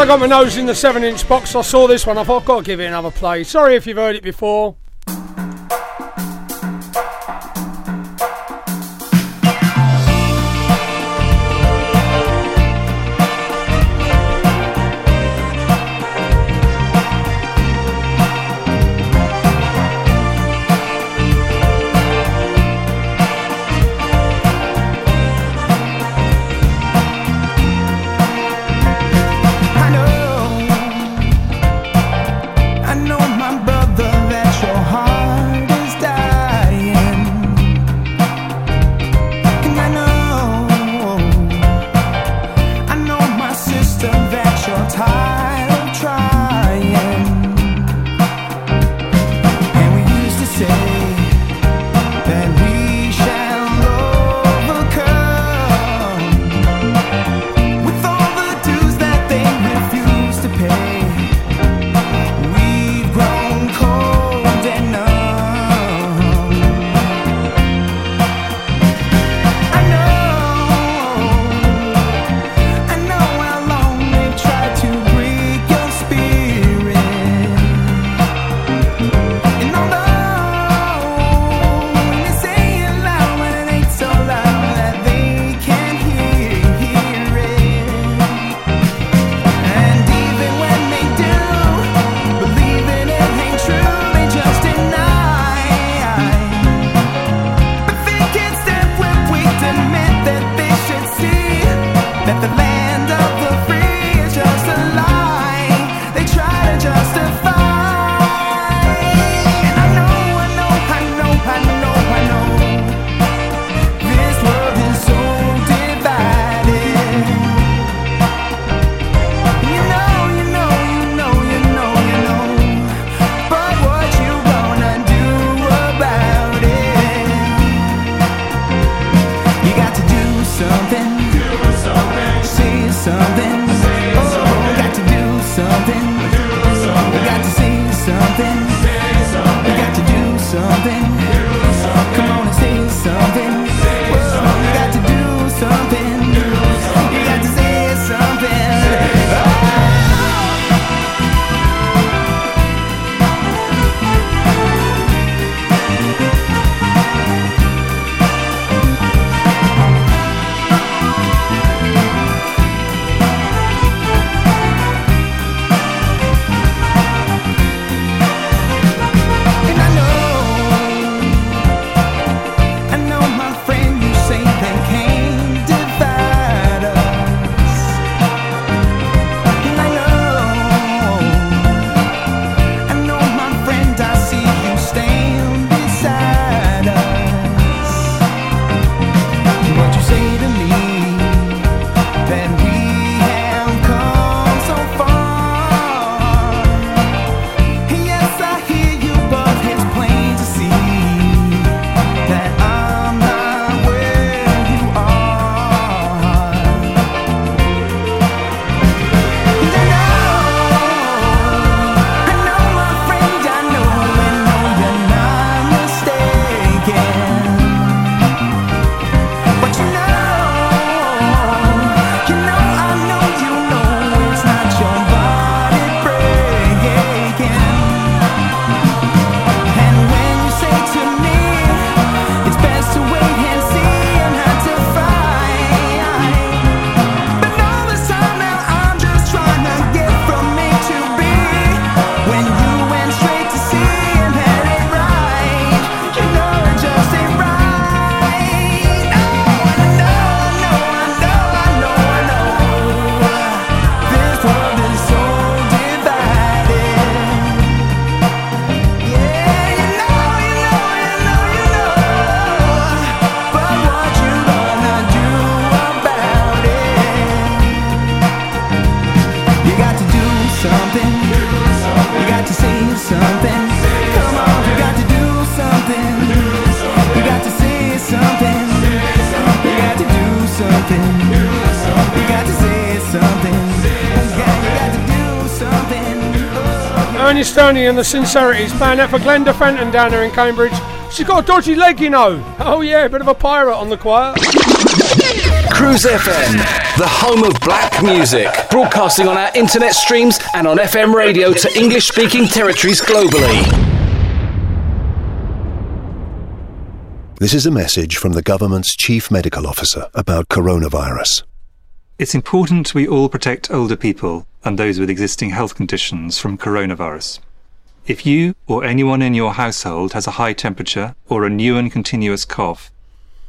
I got my nose in the 7 inch box, I saw this one. I thought, I've got to give it another play. Sorry if you've heard it before.
Something.
Stoney and the Sincerities playing that for Glenda Fenton down there in Cambridge. She's got a dodgy leg, you know. Oh yeah, a bit of a pirate on the quiet.
Cruise FM, the home of black music, broadcasting on our internet streams and on FM radio to English speaking territories globally.
This is a message from the government's chief medical officer about coronavirus.
It's important we all protect older people and those with existing health conditions from coronavirus. If you or anyone in your household has a high temperature or a new and continuous cough,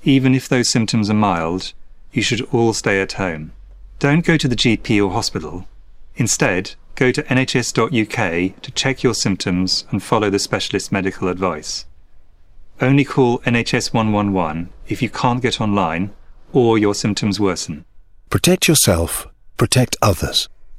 even if those symptoms are mild, you should all stay at home. Don't go to the GP or hospital. Instead, go to nhs.uk to check your symptoms and follow the specialist medical advice. Only call NHS 111 if you can't get online or your symptoms worsen.
Protect yourself, protect others,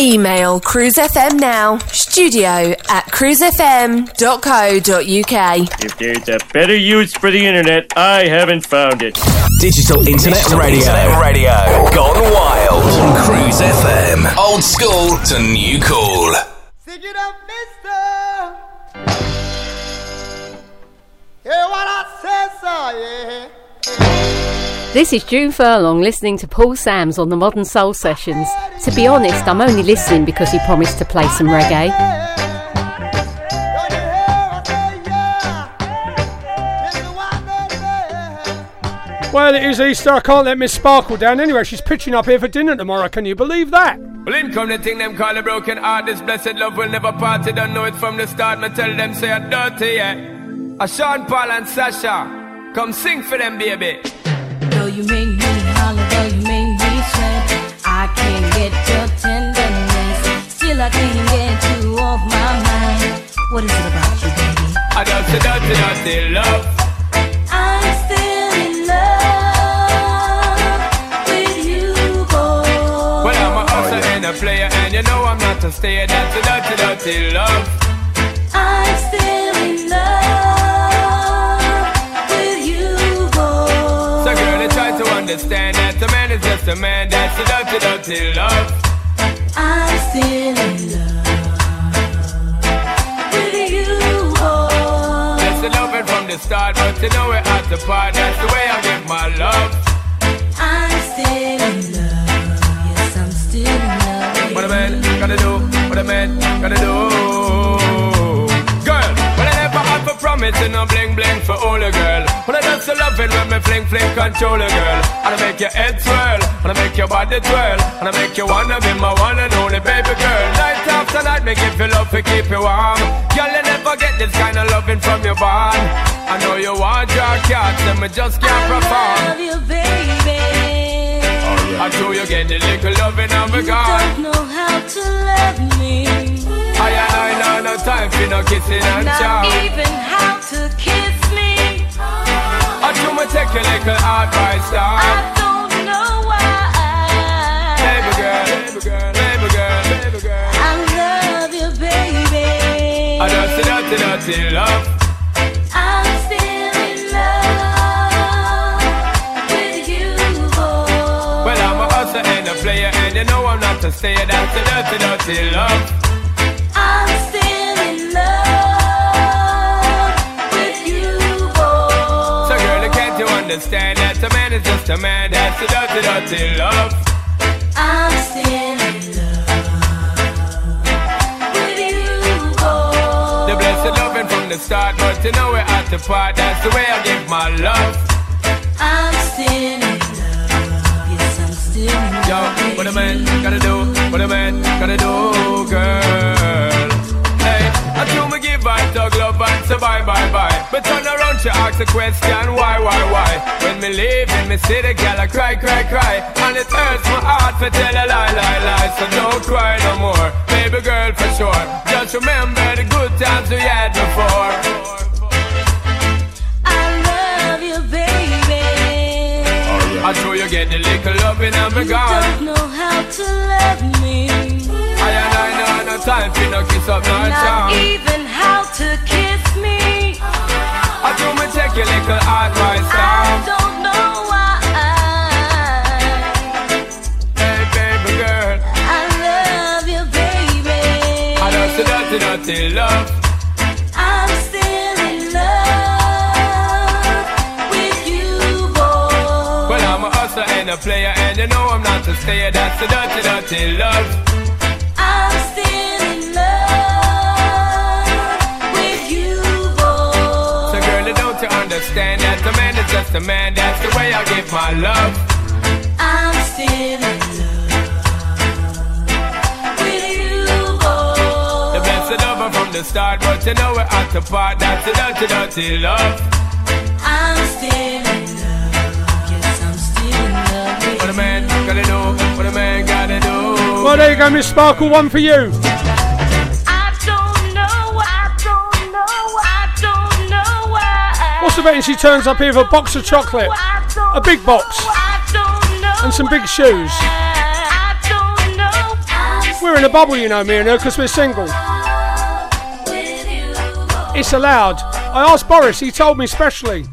Email Cruise FM now, studio at cruisefm.co.uk.
If there's a better use for the internet, I haven't found it.
Digital Internet
Digital
Radio.
Internet
Radio. Gone wild. On Cruise FM. Old school to new cool. Sing it up, mister.
Hear what I say, so yeah.
This is June Furlong listening to Paul Sams on the Modern Soul Sessions. To be honest, I'm only listening because he promised to play some reggae.
Well, it is Easter. I can't let Miss Sparkle down. Anyway, she's pitching up here for dinner tomorrow. Can you believe that?
Well, in come the thing them call a broken heart. This blessed love will never part. You don't know it from the start. Me tell them say I'm dirty, yeah. A Sean Paul and Sasha, come sing for them, baby.
You make me holler, though you make me sweat, I can't get your tenderness. Still, I can't get you off my mind. What is it about you, baby?
I dirty, dirty, dirty love.
I'm still in love with you, boy.
Well, I'm a hustler and a player, and you know I'm not a stayer. That's a dirty, dirty love.
I'm still in love
understand that a man is just a man. That's a dirty, dirty love.
I'm still in love with you, boy.
That's the loving from the start, but you know we're at the part. That's the way I give my love.
I'm still in love. Yes, I'm still in love.
What a man gotta do, what a man gotta do. Girl, well I never had for promising no bling bling for all a girl. But I just love it when me fling fling control a girl. And I make your head swirl, and I make your body twirl, and I make you wanna be my one and only baby girl. Night after night, me give you love to keep you warm. Girl, you never get this kind of loving from your bond. I know you want your cats, and me just can't perform.
love you, baby.
I told you get the little loving of a
You
God.
don't know how to love me.
I and I know no time for no kissing and
Not even how to kiss me.
I do me take a little advice
I don't know why.
Baby girl, baby girl, baby girl, baby girl.
I love you, baby.
I dirty, dirty, dirty love.
I'm still in love with you, boy.
Well, I'm a hustler and a player, and you know I'm not a stayer. That's a dirty, dirty love understand that a man is just a man. That's a dirty, dirty love.
I'm still in love with you, boy.
The blessed loving from the start, but you know we're at the part. That's the way I give my love.
I'm still in love.
Yo, what a man gotta do, what a man gotta do, girl. Hey, I do me give her dog love and say bye bye bye. But turn around, she ask a question, why, why, why? When me leave in me city, girl, I cry, cry, cry. And it hurts my heart to tell a lie, lie, lie. So don't cry no more, baby girl, for sure. Just remember the good times we had before.
I love you, baby.
I sure you get the little loving and me
You don't know how to love me.
I and I know no time for no kiss up, no
Not
charm.
even how to kiss me.
I do me take your little advice
I don't know why.
Hey, baby girl.
I love you, baby.
I know so dirty, dirty love. Player, and you know I'm not a stayer. That's the dirty, dirty love.
I'm still in love with you, boy.
So, girl, don't you understand that a man is just a man? That's the way I give my love.
I'm still in love with you, boy.
The best of lover from the start, but you know we're at the part. That's the dirty, dirty love. What a man gotta do.
Well, there you go, Miss Sparkle, one for you.
I don't know, I don't know, I don't know why.
What's the betting she turns up here with a box of chocolate, a big box, and some big shoes? We're in a bubble, you know, me and her, because we're single. It's allowed. I asked Boris, he told me specially.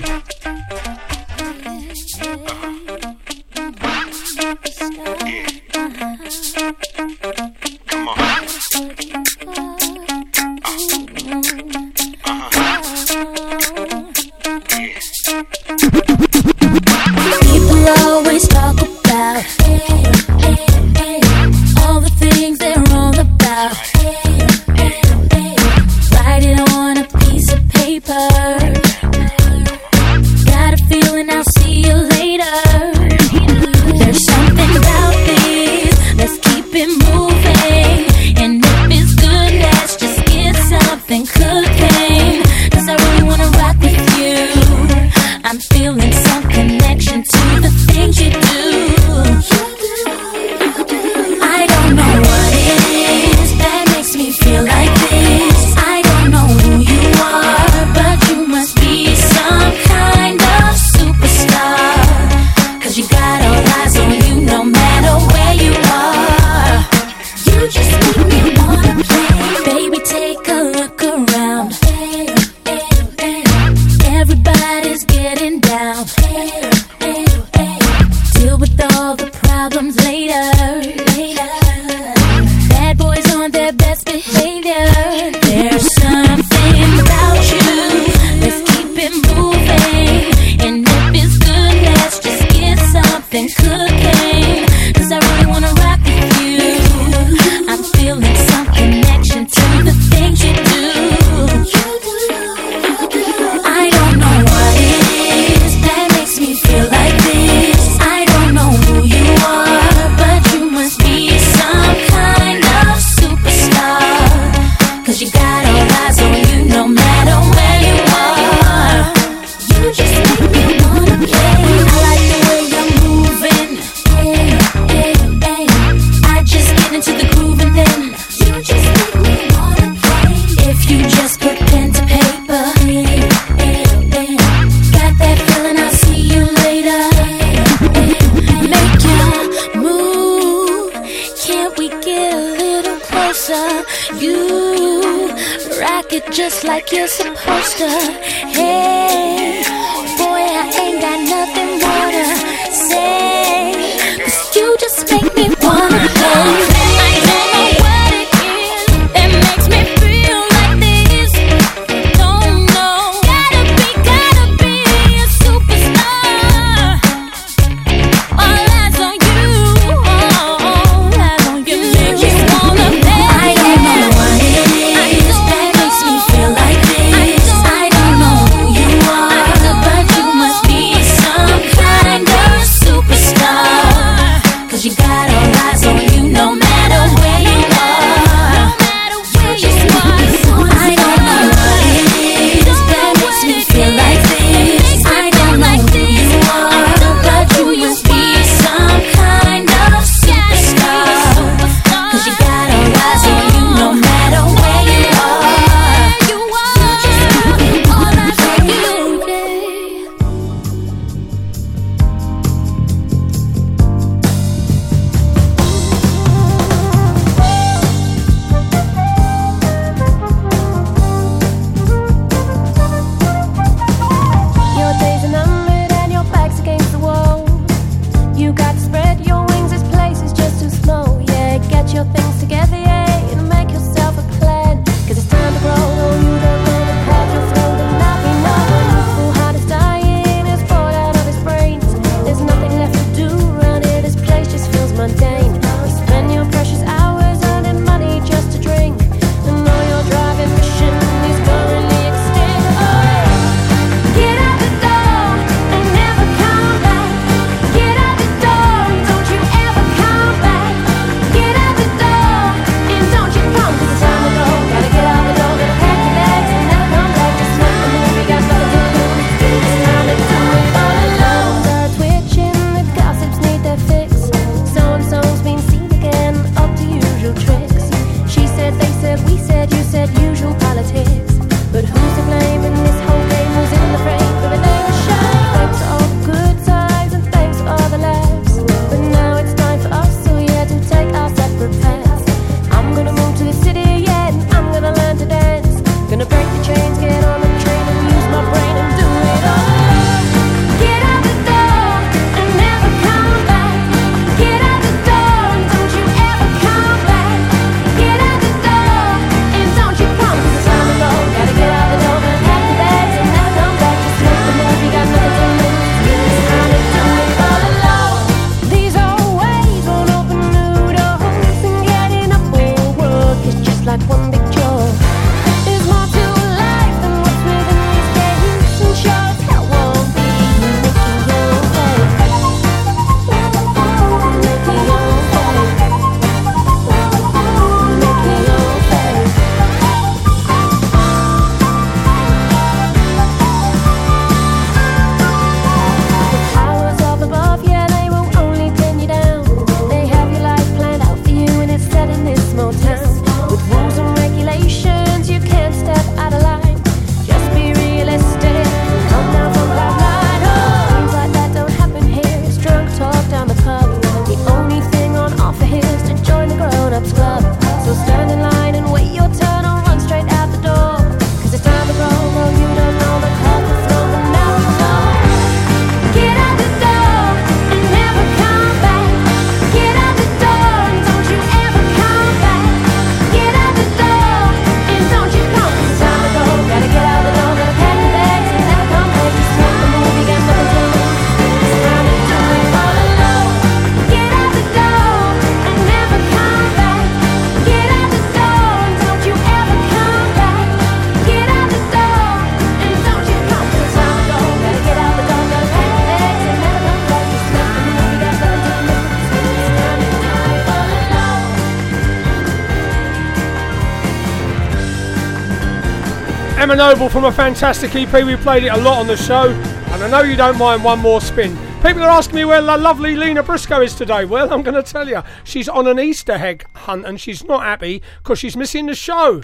Emma Noble from a fantastic EP. We played it a lot on the show, and I know you don't mind one more spin. People are asking me where the lovely Lena Briscoe is today. Well, I'm going to tell you, she's on an Easter egg hunt, and she's not happy because she's missing the show.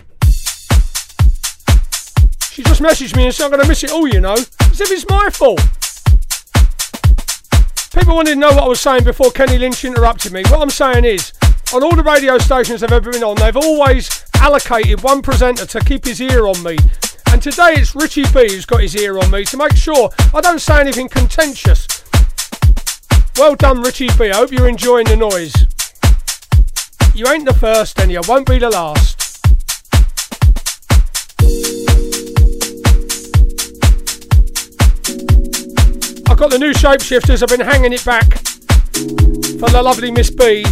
She just messaged me and said I'm going to miss it all, you know, as if it's my fault. People wanted to know what I was saying before Kenny Lynch interrupted me. What I'm saying is, on all the radio stations I've ever been on, they've always allocated one presenter to keep his ear on me. And today it's Richie B who's got his ear on me to make sure I don't say anything contentious. Well done, Richie B. I hope you're enjoying the noise. You ain't the first and you won't be the last. I've got the new shapeshifters, I've been hanging it back for the lovely Miss B.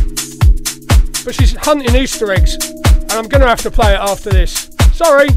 But she's hunting Easter eggs, and I'm going to have to play it after this. Sorry.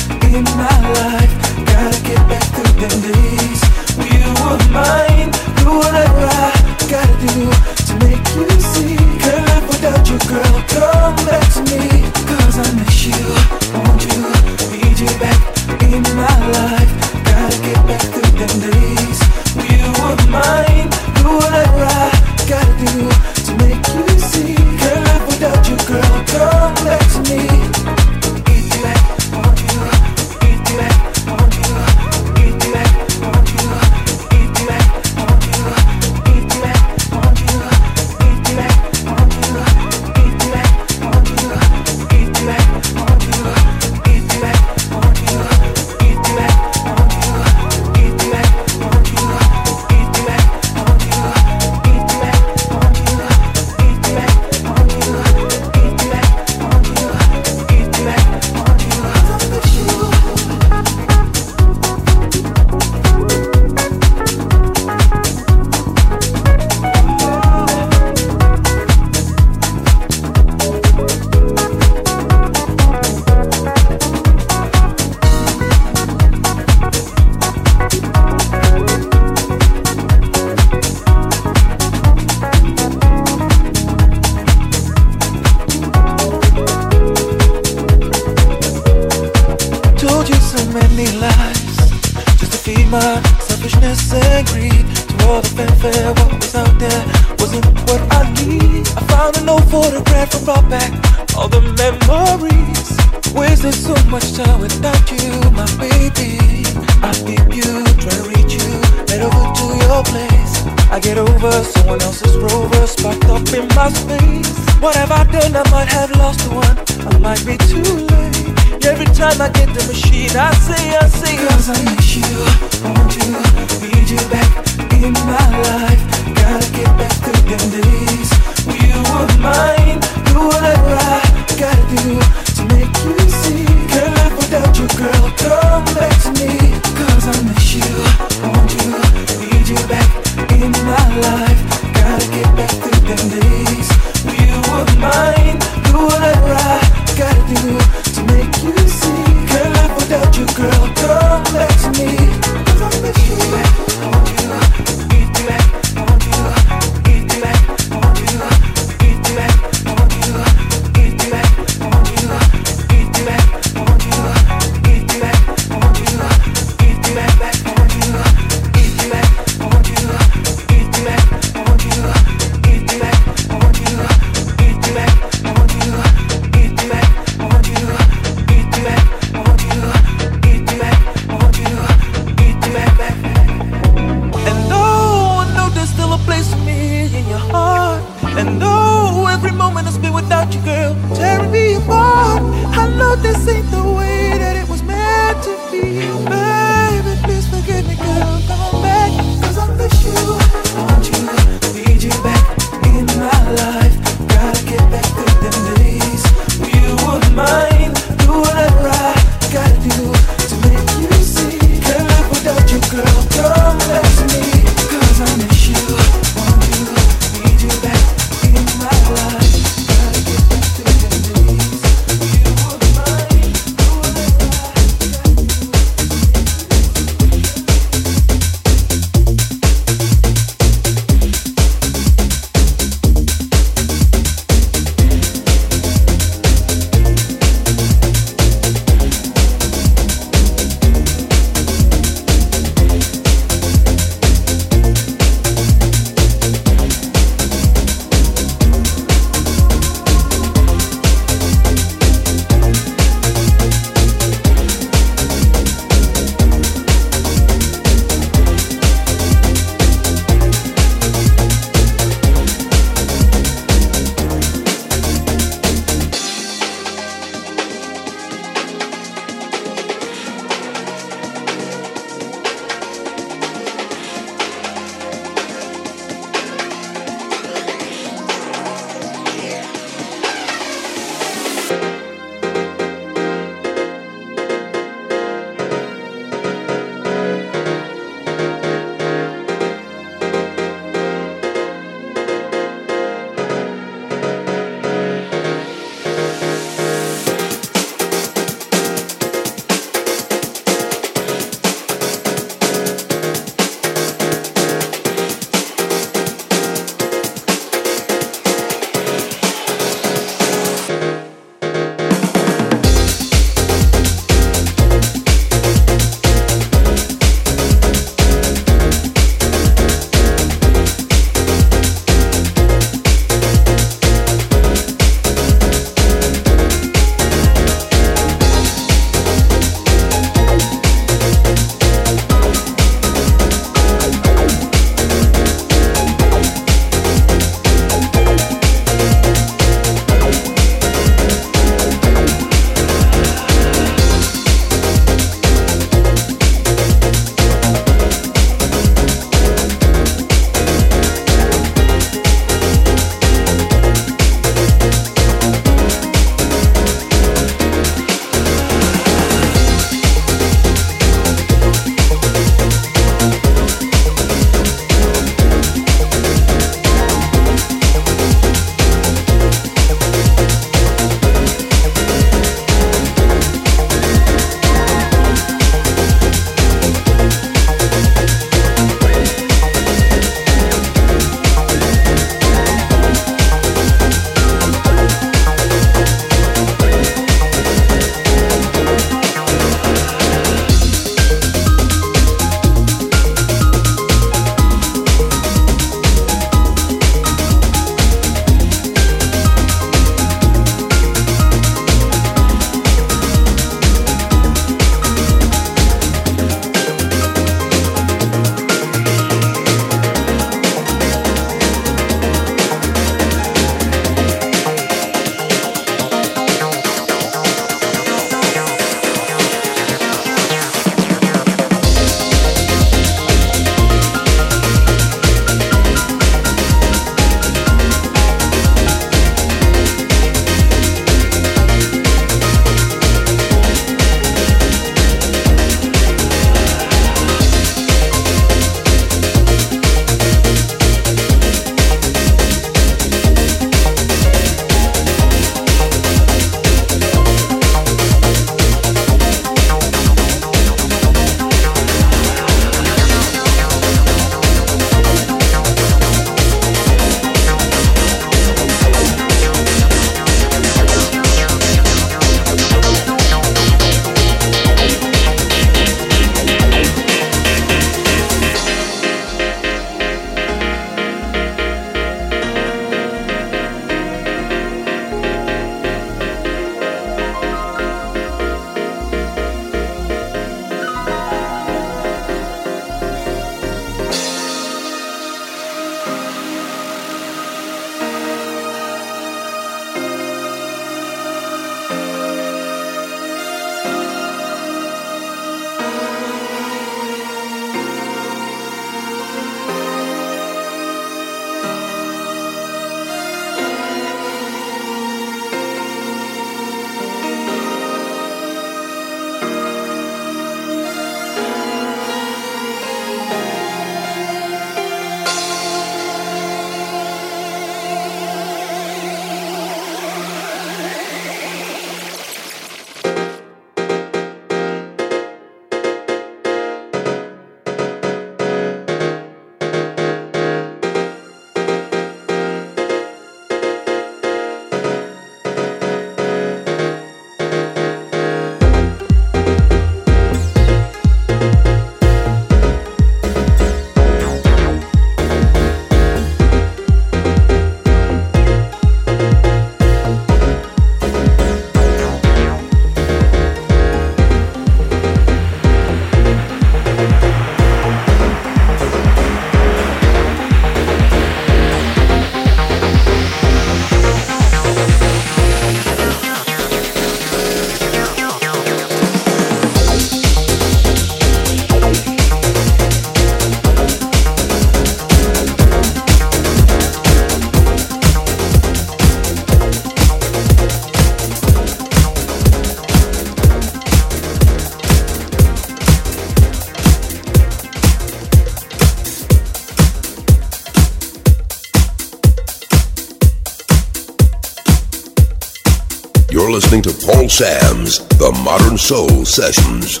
Sam's The Modern Soul Sessions.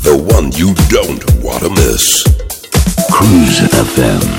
The one you don't want to miss.
Cruise FM.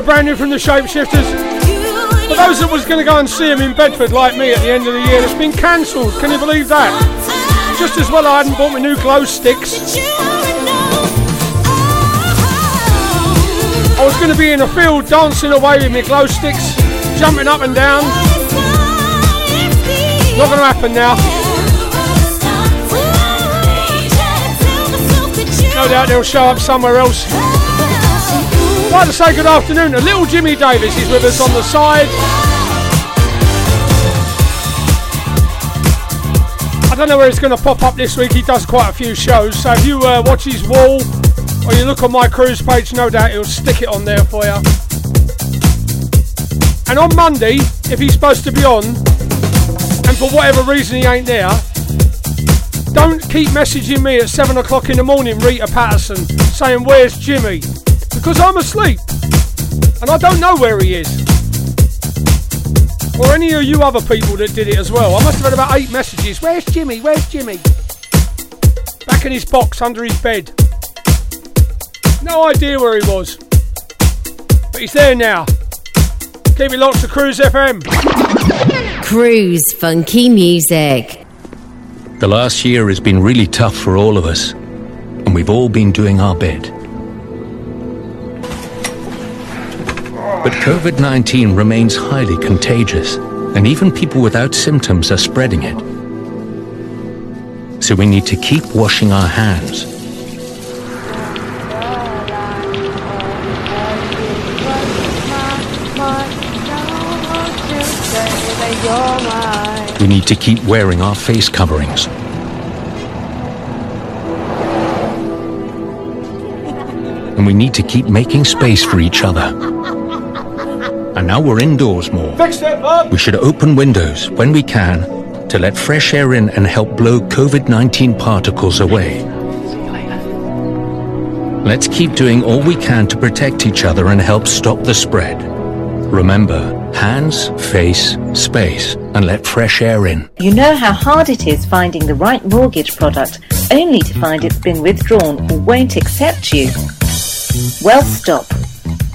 Go, brand new from the Shapeshifters. For those that was going to go and see him in Bedford, like me, at the end of the year, it's been cancelled. Can you believe that? Just as well I hadn't bought my new glow sticks. I was going to be in a field dancing away with my glow sticks, jumping up and down. Not going to happen now. No doubt they'll show up somewhere else. Like to say good afternoon to little Jimmy Davis. He's with us on the side. I don't know where he's going to pop up this week. He does quite a few shows. So if you uh, watch his wall or you look on my cruise page, no doubt he'll stick it on there for you. And on Monday, if he's supposed to be on, and for whatever reason he ain't there, don't keep messaging me at 7 o'clock in the morning, Rita Patterson, saying, Where's Jimmy? Because I'm asleep. And I don't know where he is. Or any of you other people that did it as well. I must have had about eight messages. Where's Jimmy? Where's Jimmy? Back in his box under his bed. No idea where he was. But he's there now. Keep it locked to Cruise FM.
Cruise funky music.
The last year has been really tough for all of us, and we've all been doing our bit. But COVID 19 remains highly contagious, and even people without symptoms are spreading it. So we need to keep washing our hands. We need to keep wearing our face coverings. And we need to keep making space for each other. And now we're indoors more.
Fix it, Bob!
We should open windows when we can to let fresh air in and help blow COVID 19 particles away. Let's keep doing all we can to protect each other and help stop the spread. Remember, hands, face, space, and let fresh air in.
You know how hard it is finding the right mortgage product only to find it's been withdrawn or won't accept you? Well, stop.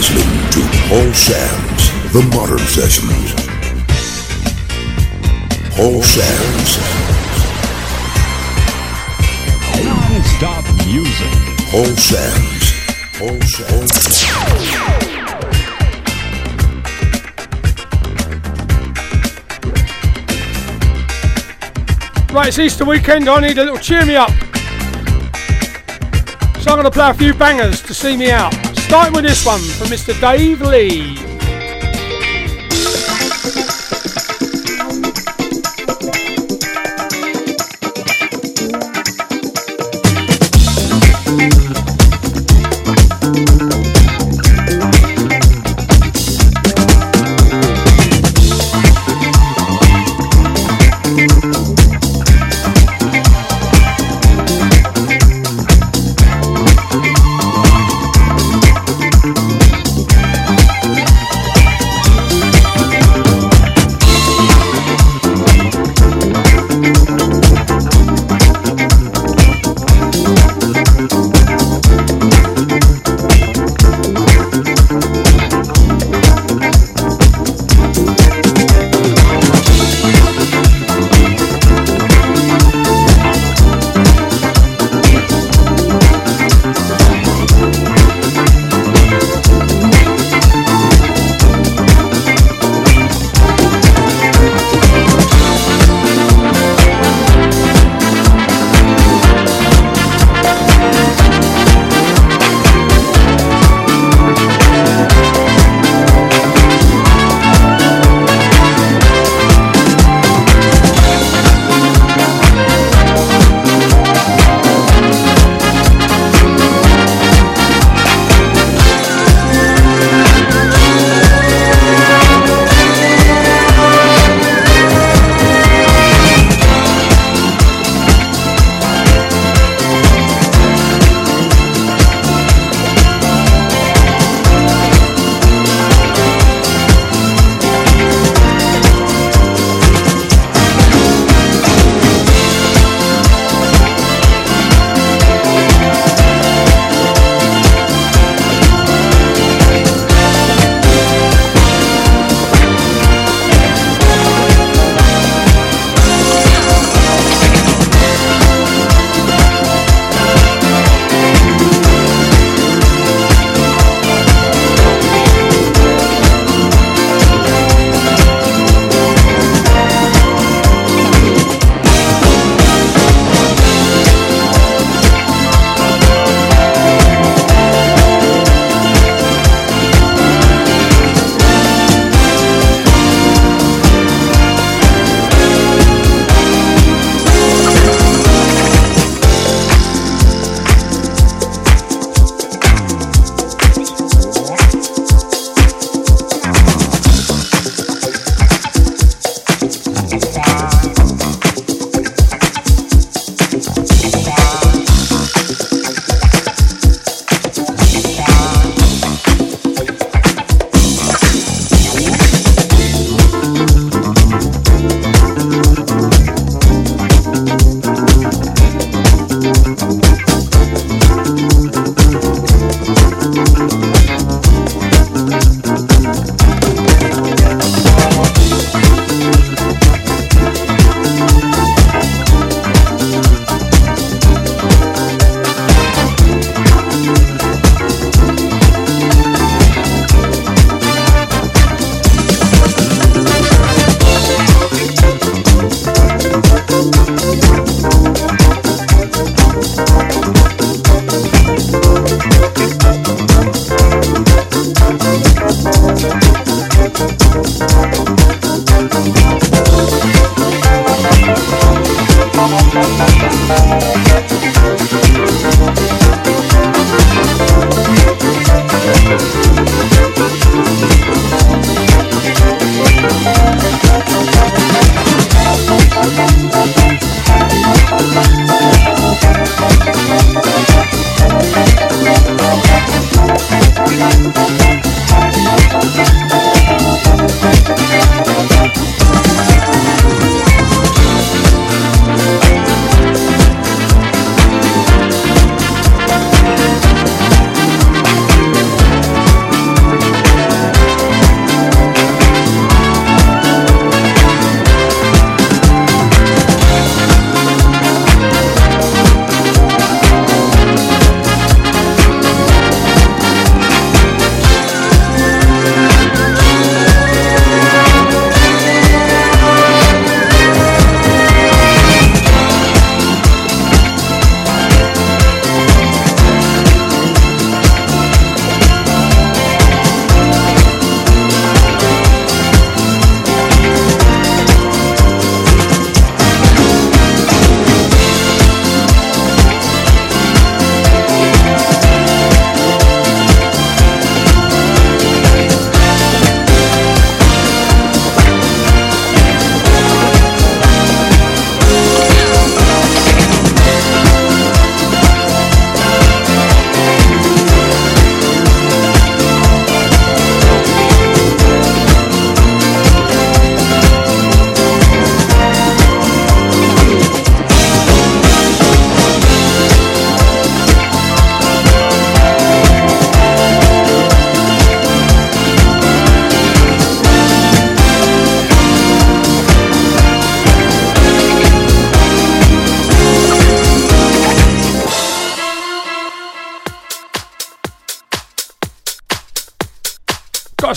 Listening to Paul Sam's The Modern Sessions. Paul Sams
Non-stop music.
Paul Sams Paul Sams
Right, it's Easter weekend. I need a little cheer me up. So I'm going to play a few bangers to see me out. Starting with this one from Mr. Dave Lee.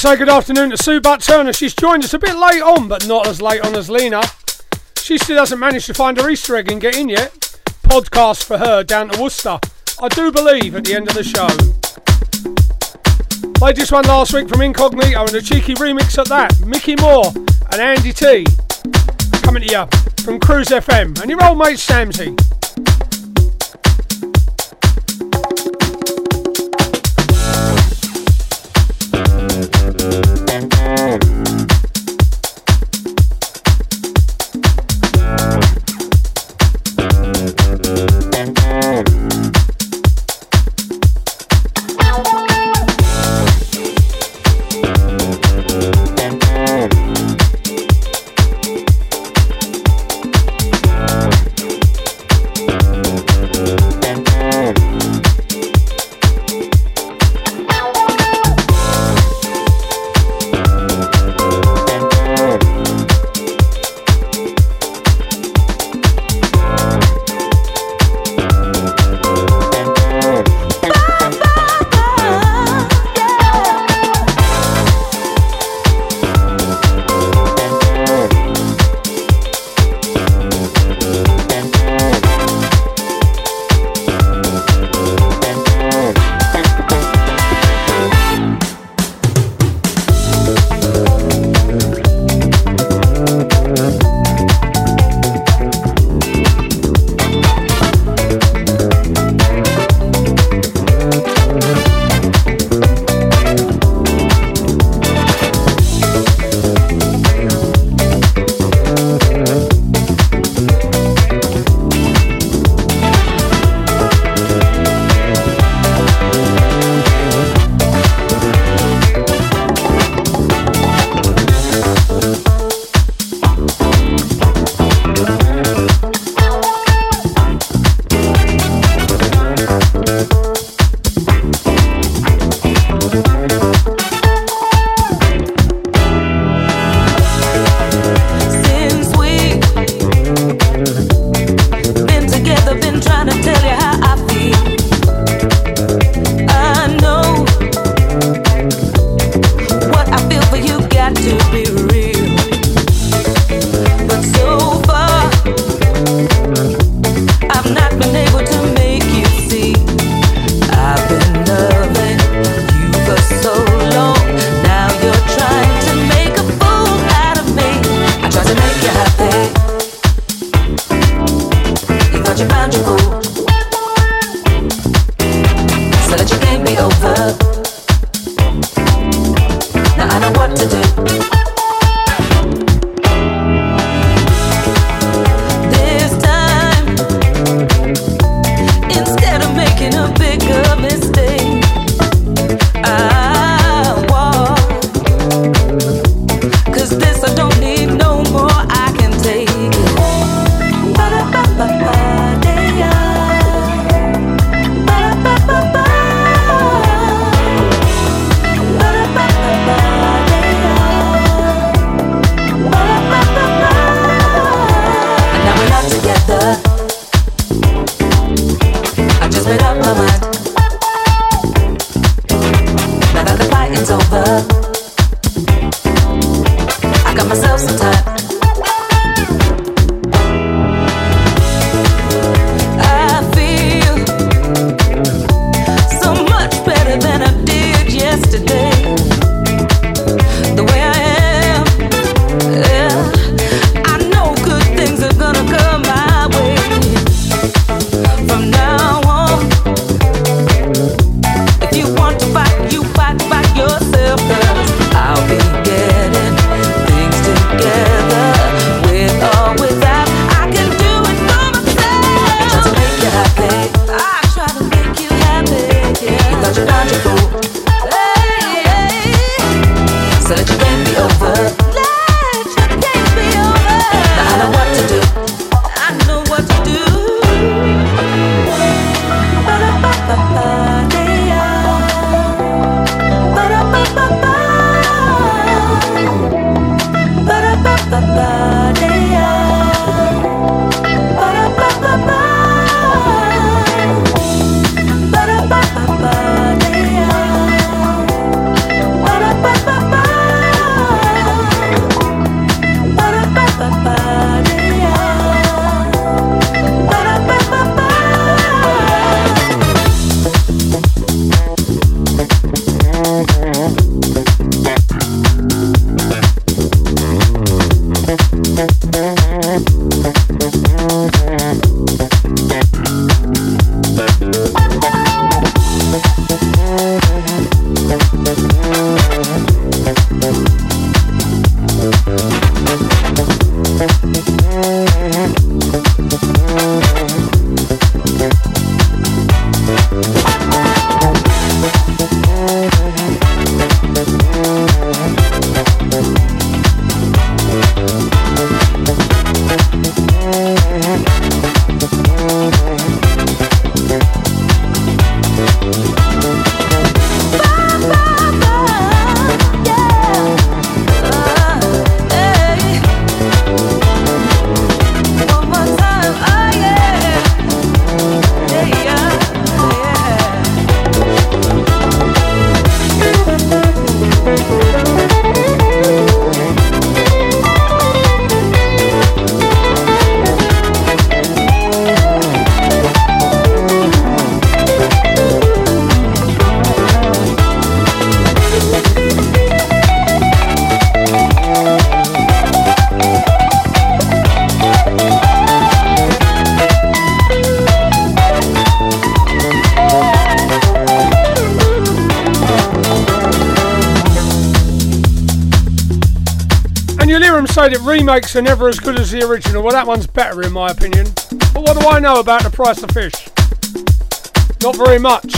Say good afternoon to Sue Butt Turner. She's joined us a bit late on, but not as late on as Lena. She still hasn't managed to find her Easter egg and get in yet. Podcast for her down to Worcester. I do believe at the end of the show. Played this one last week from Incognito and a cheeky remix at that. Mickey Moore and Andy T. Coming to you from Cruise FM and your old mate Samsy.
remakes are never as good as the original. Well, that one's better in my opinion. But what do I know about the price of fish? Not very much.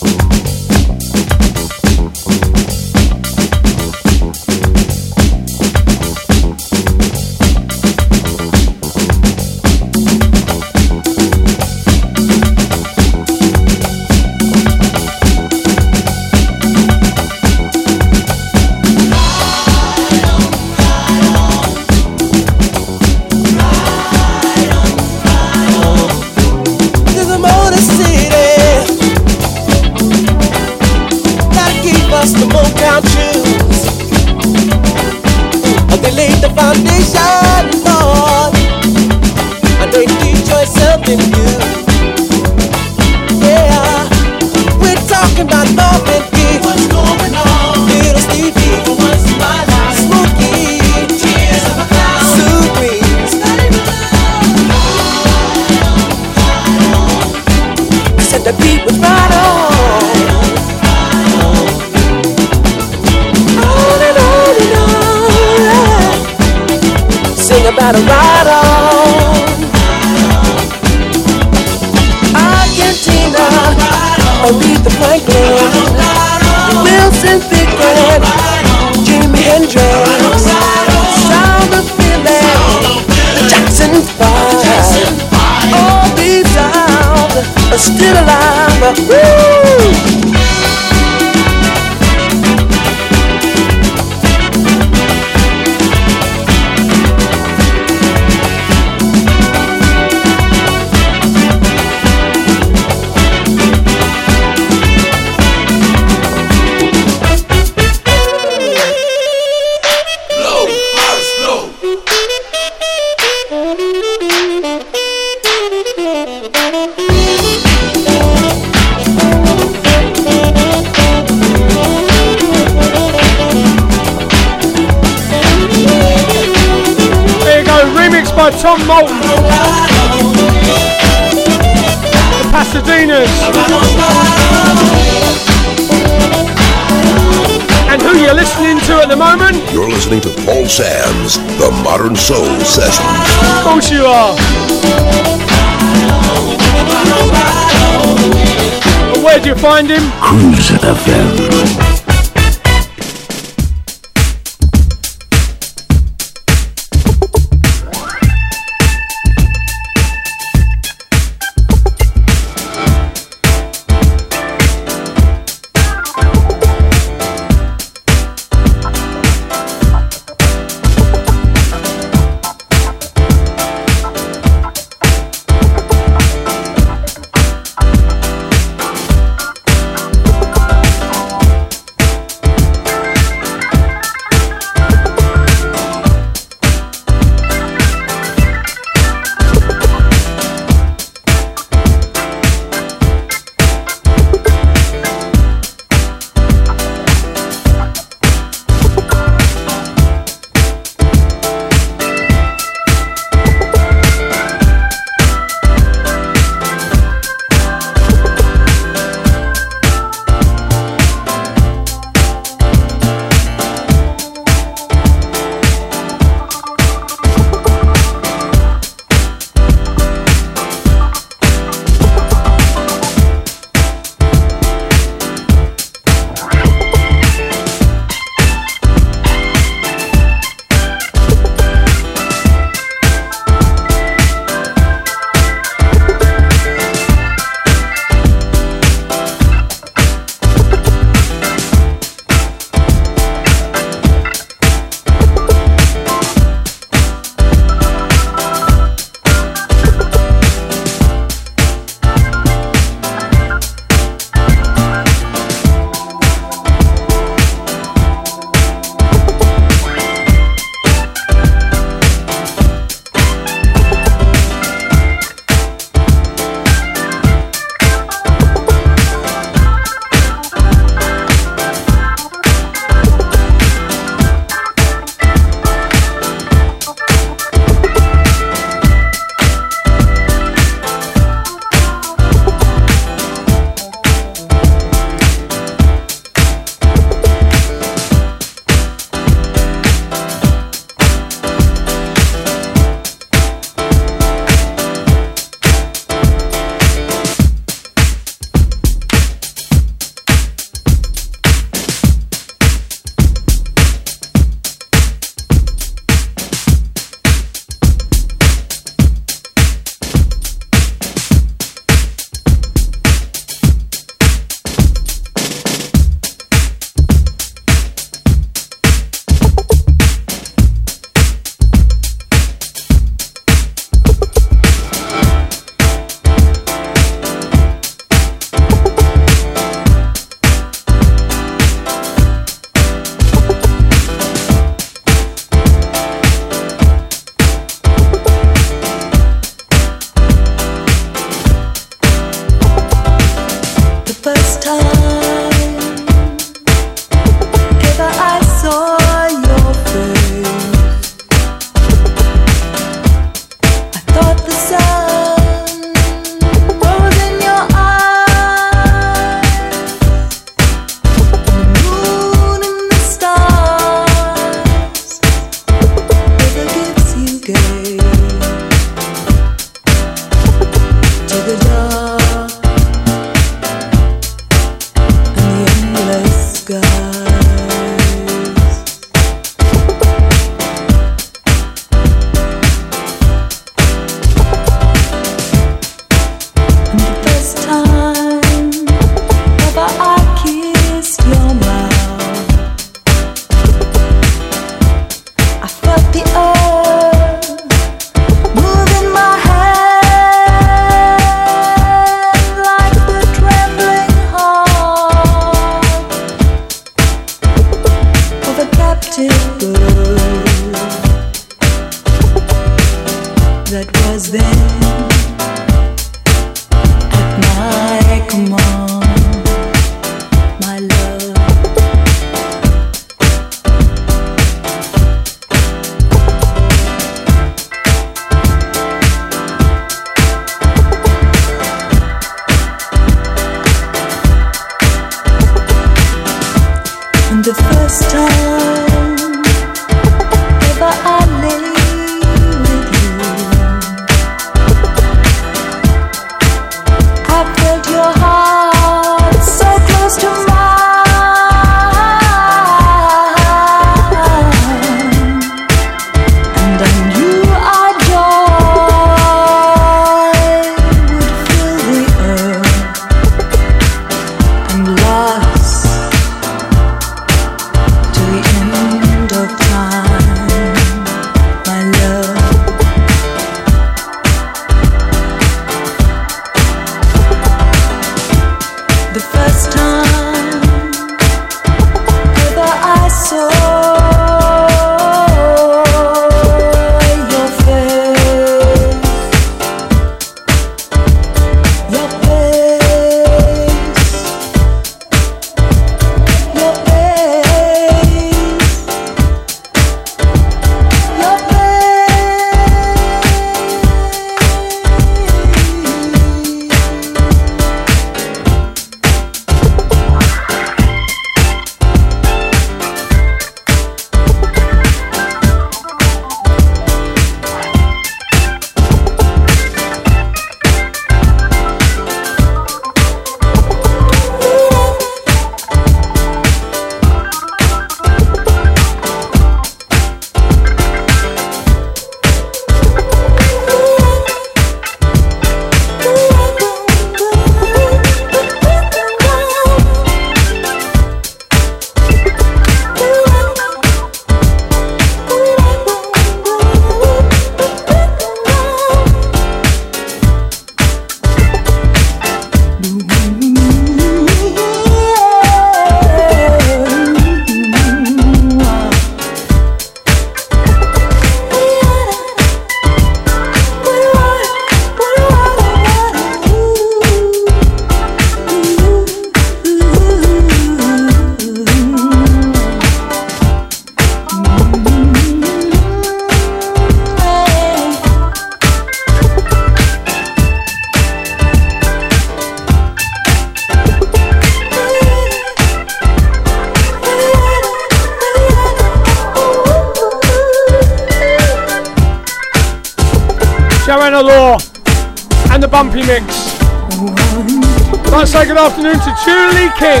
Good
afternoon to Julie King.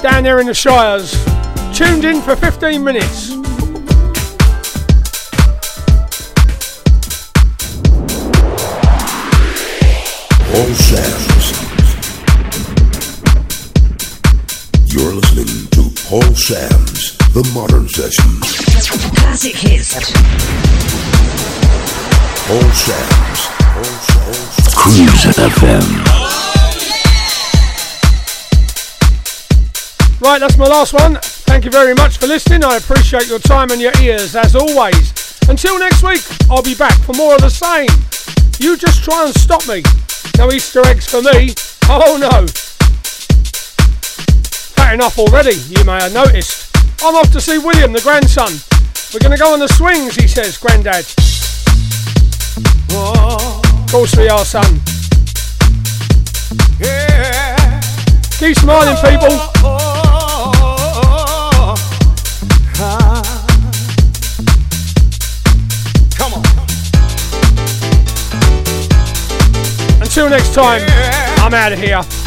Down there in the Shires. Tuned in for 15 minutes.
Paul Sams. You're listening to Paul Sams, The Modern Sessions.
Classic hits.
Paul Sams.
FM.
Right, that's my last one. Thank you very much for listening. I appreciate your time and your ears as always. Until next week, I'll be back for more of the same. You just try and stop me. No Easter eggs for me. Oh no. Fat enough already, you may have noticed. I'm off to see William, the grandson. We're going to go on the swings, he says, Grandad. Of course we are, son. Keep smiling, people.
Come on.
Until next time, I'm out of here.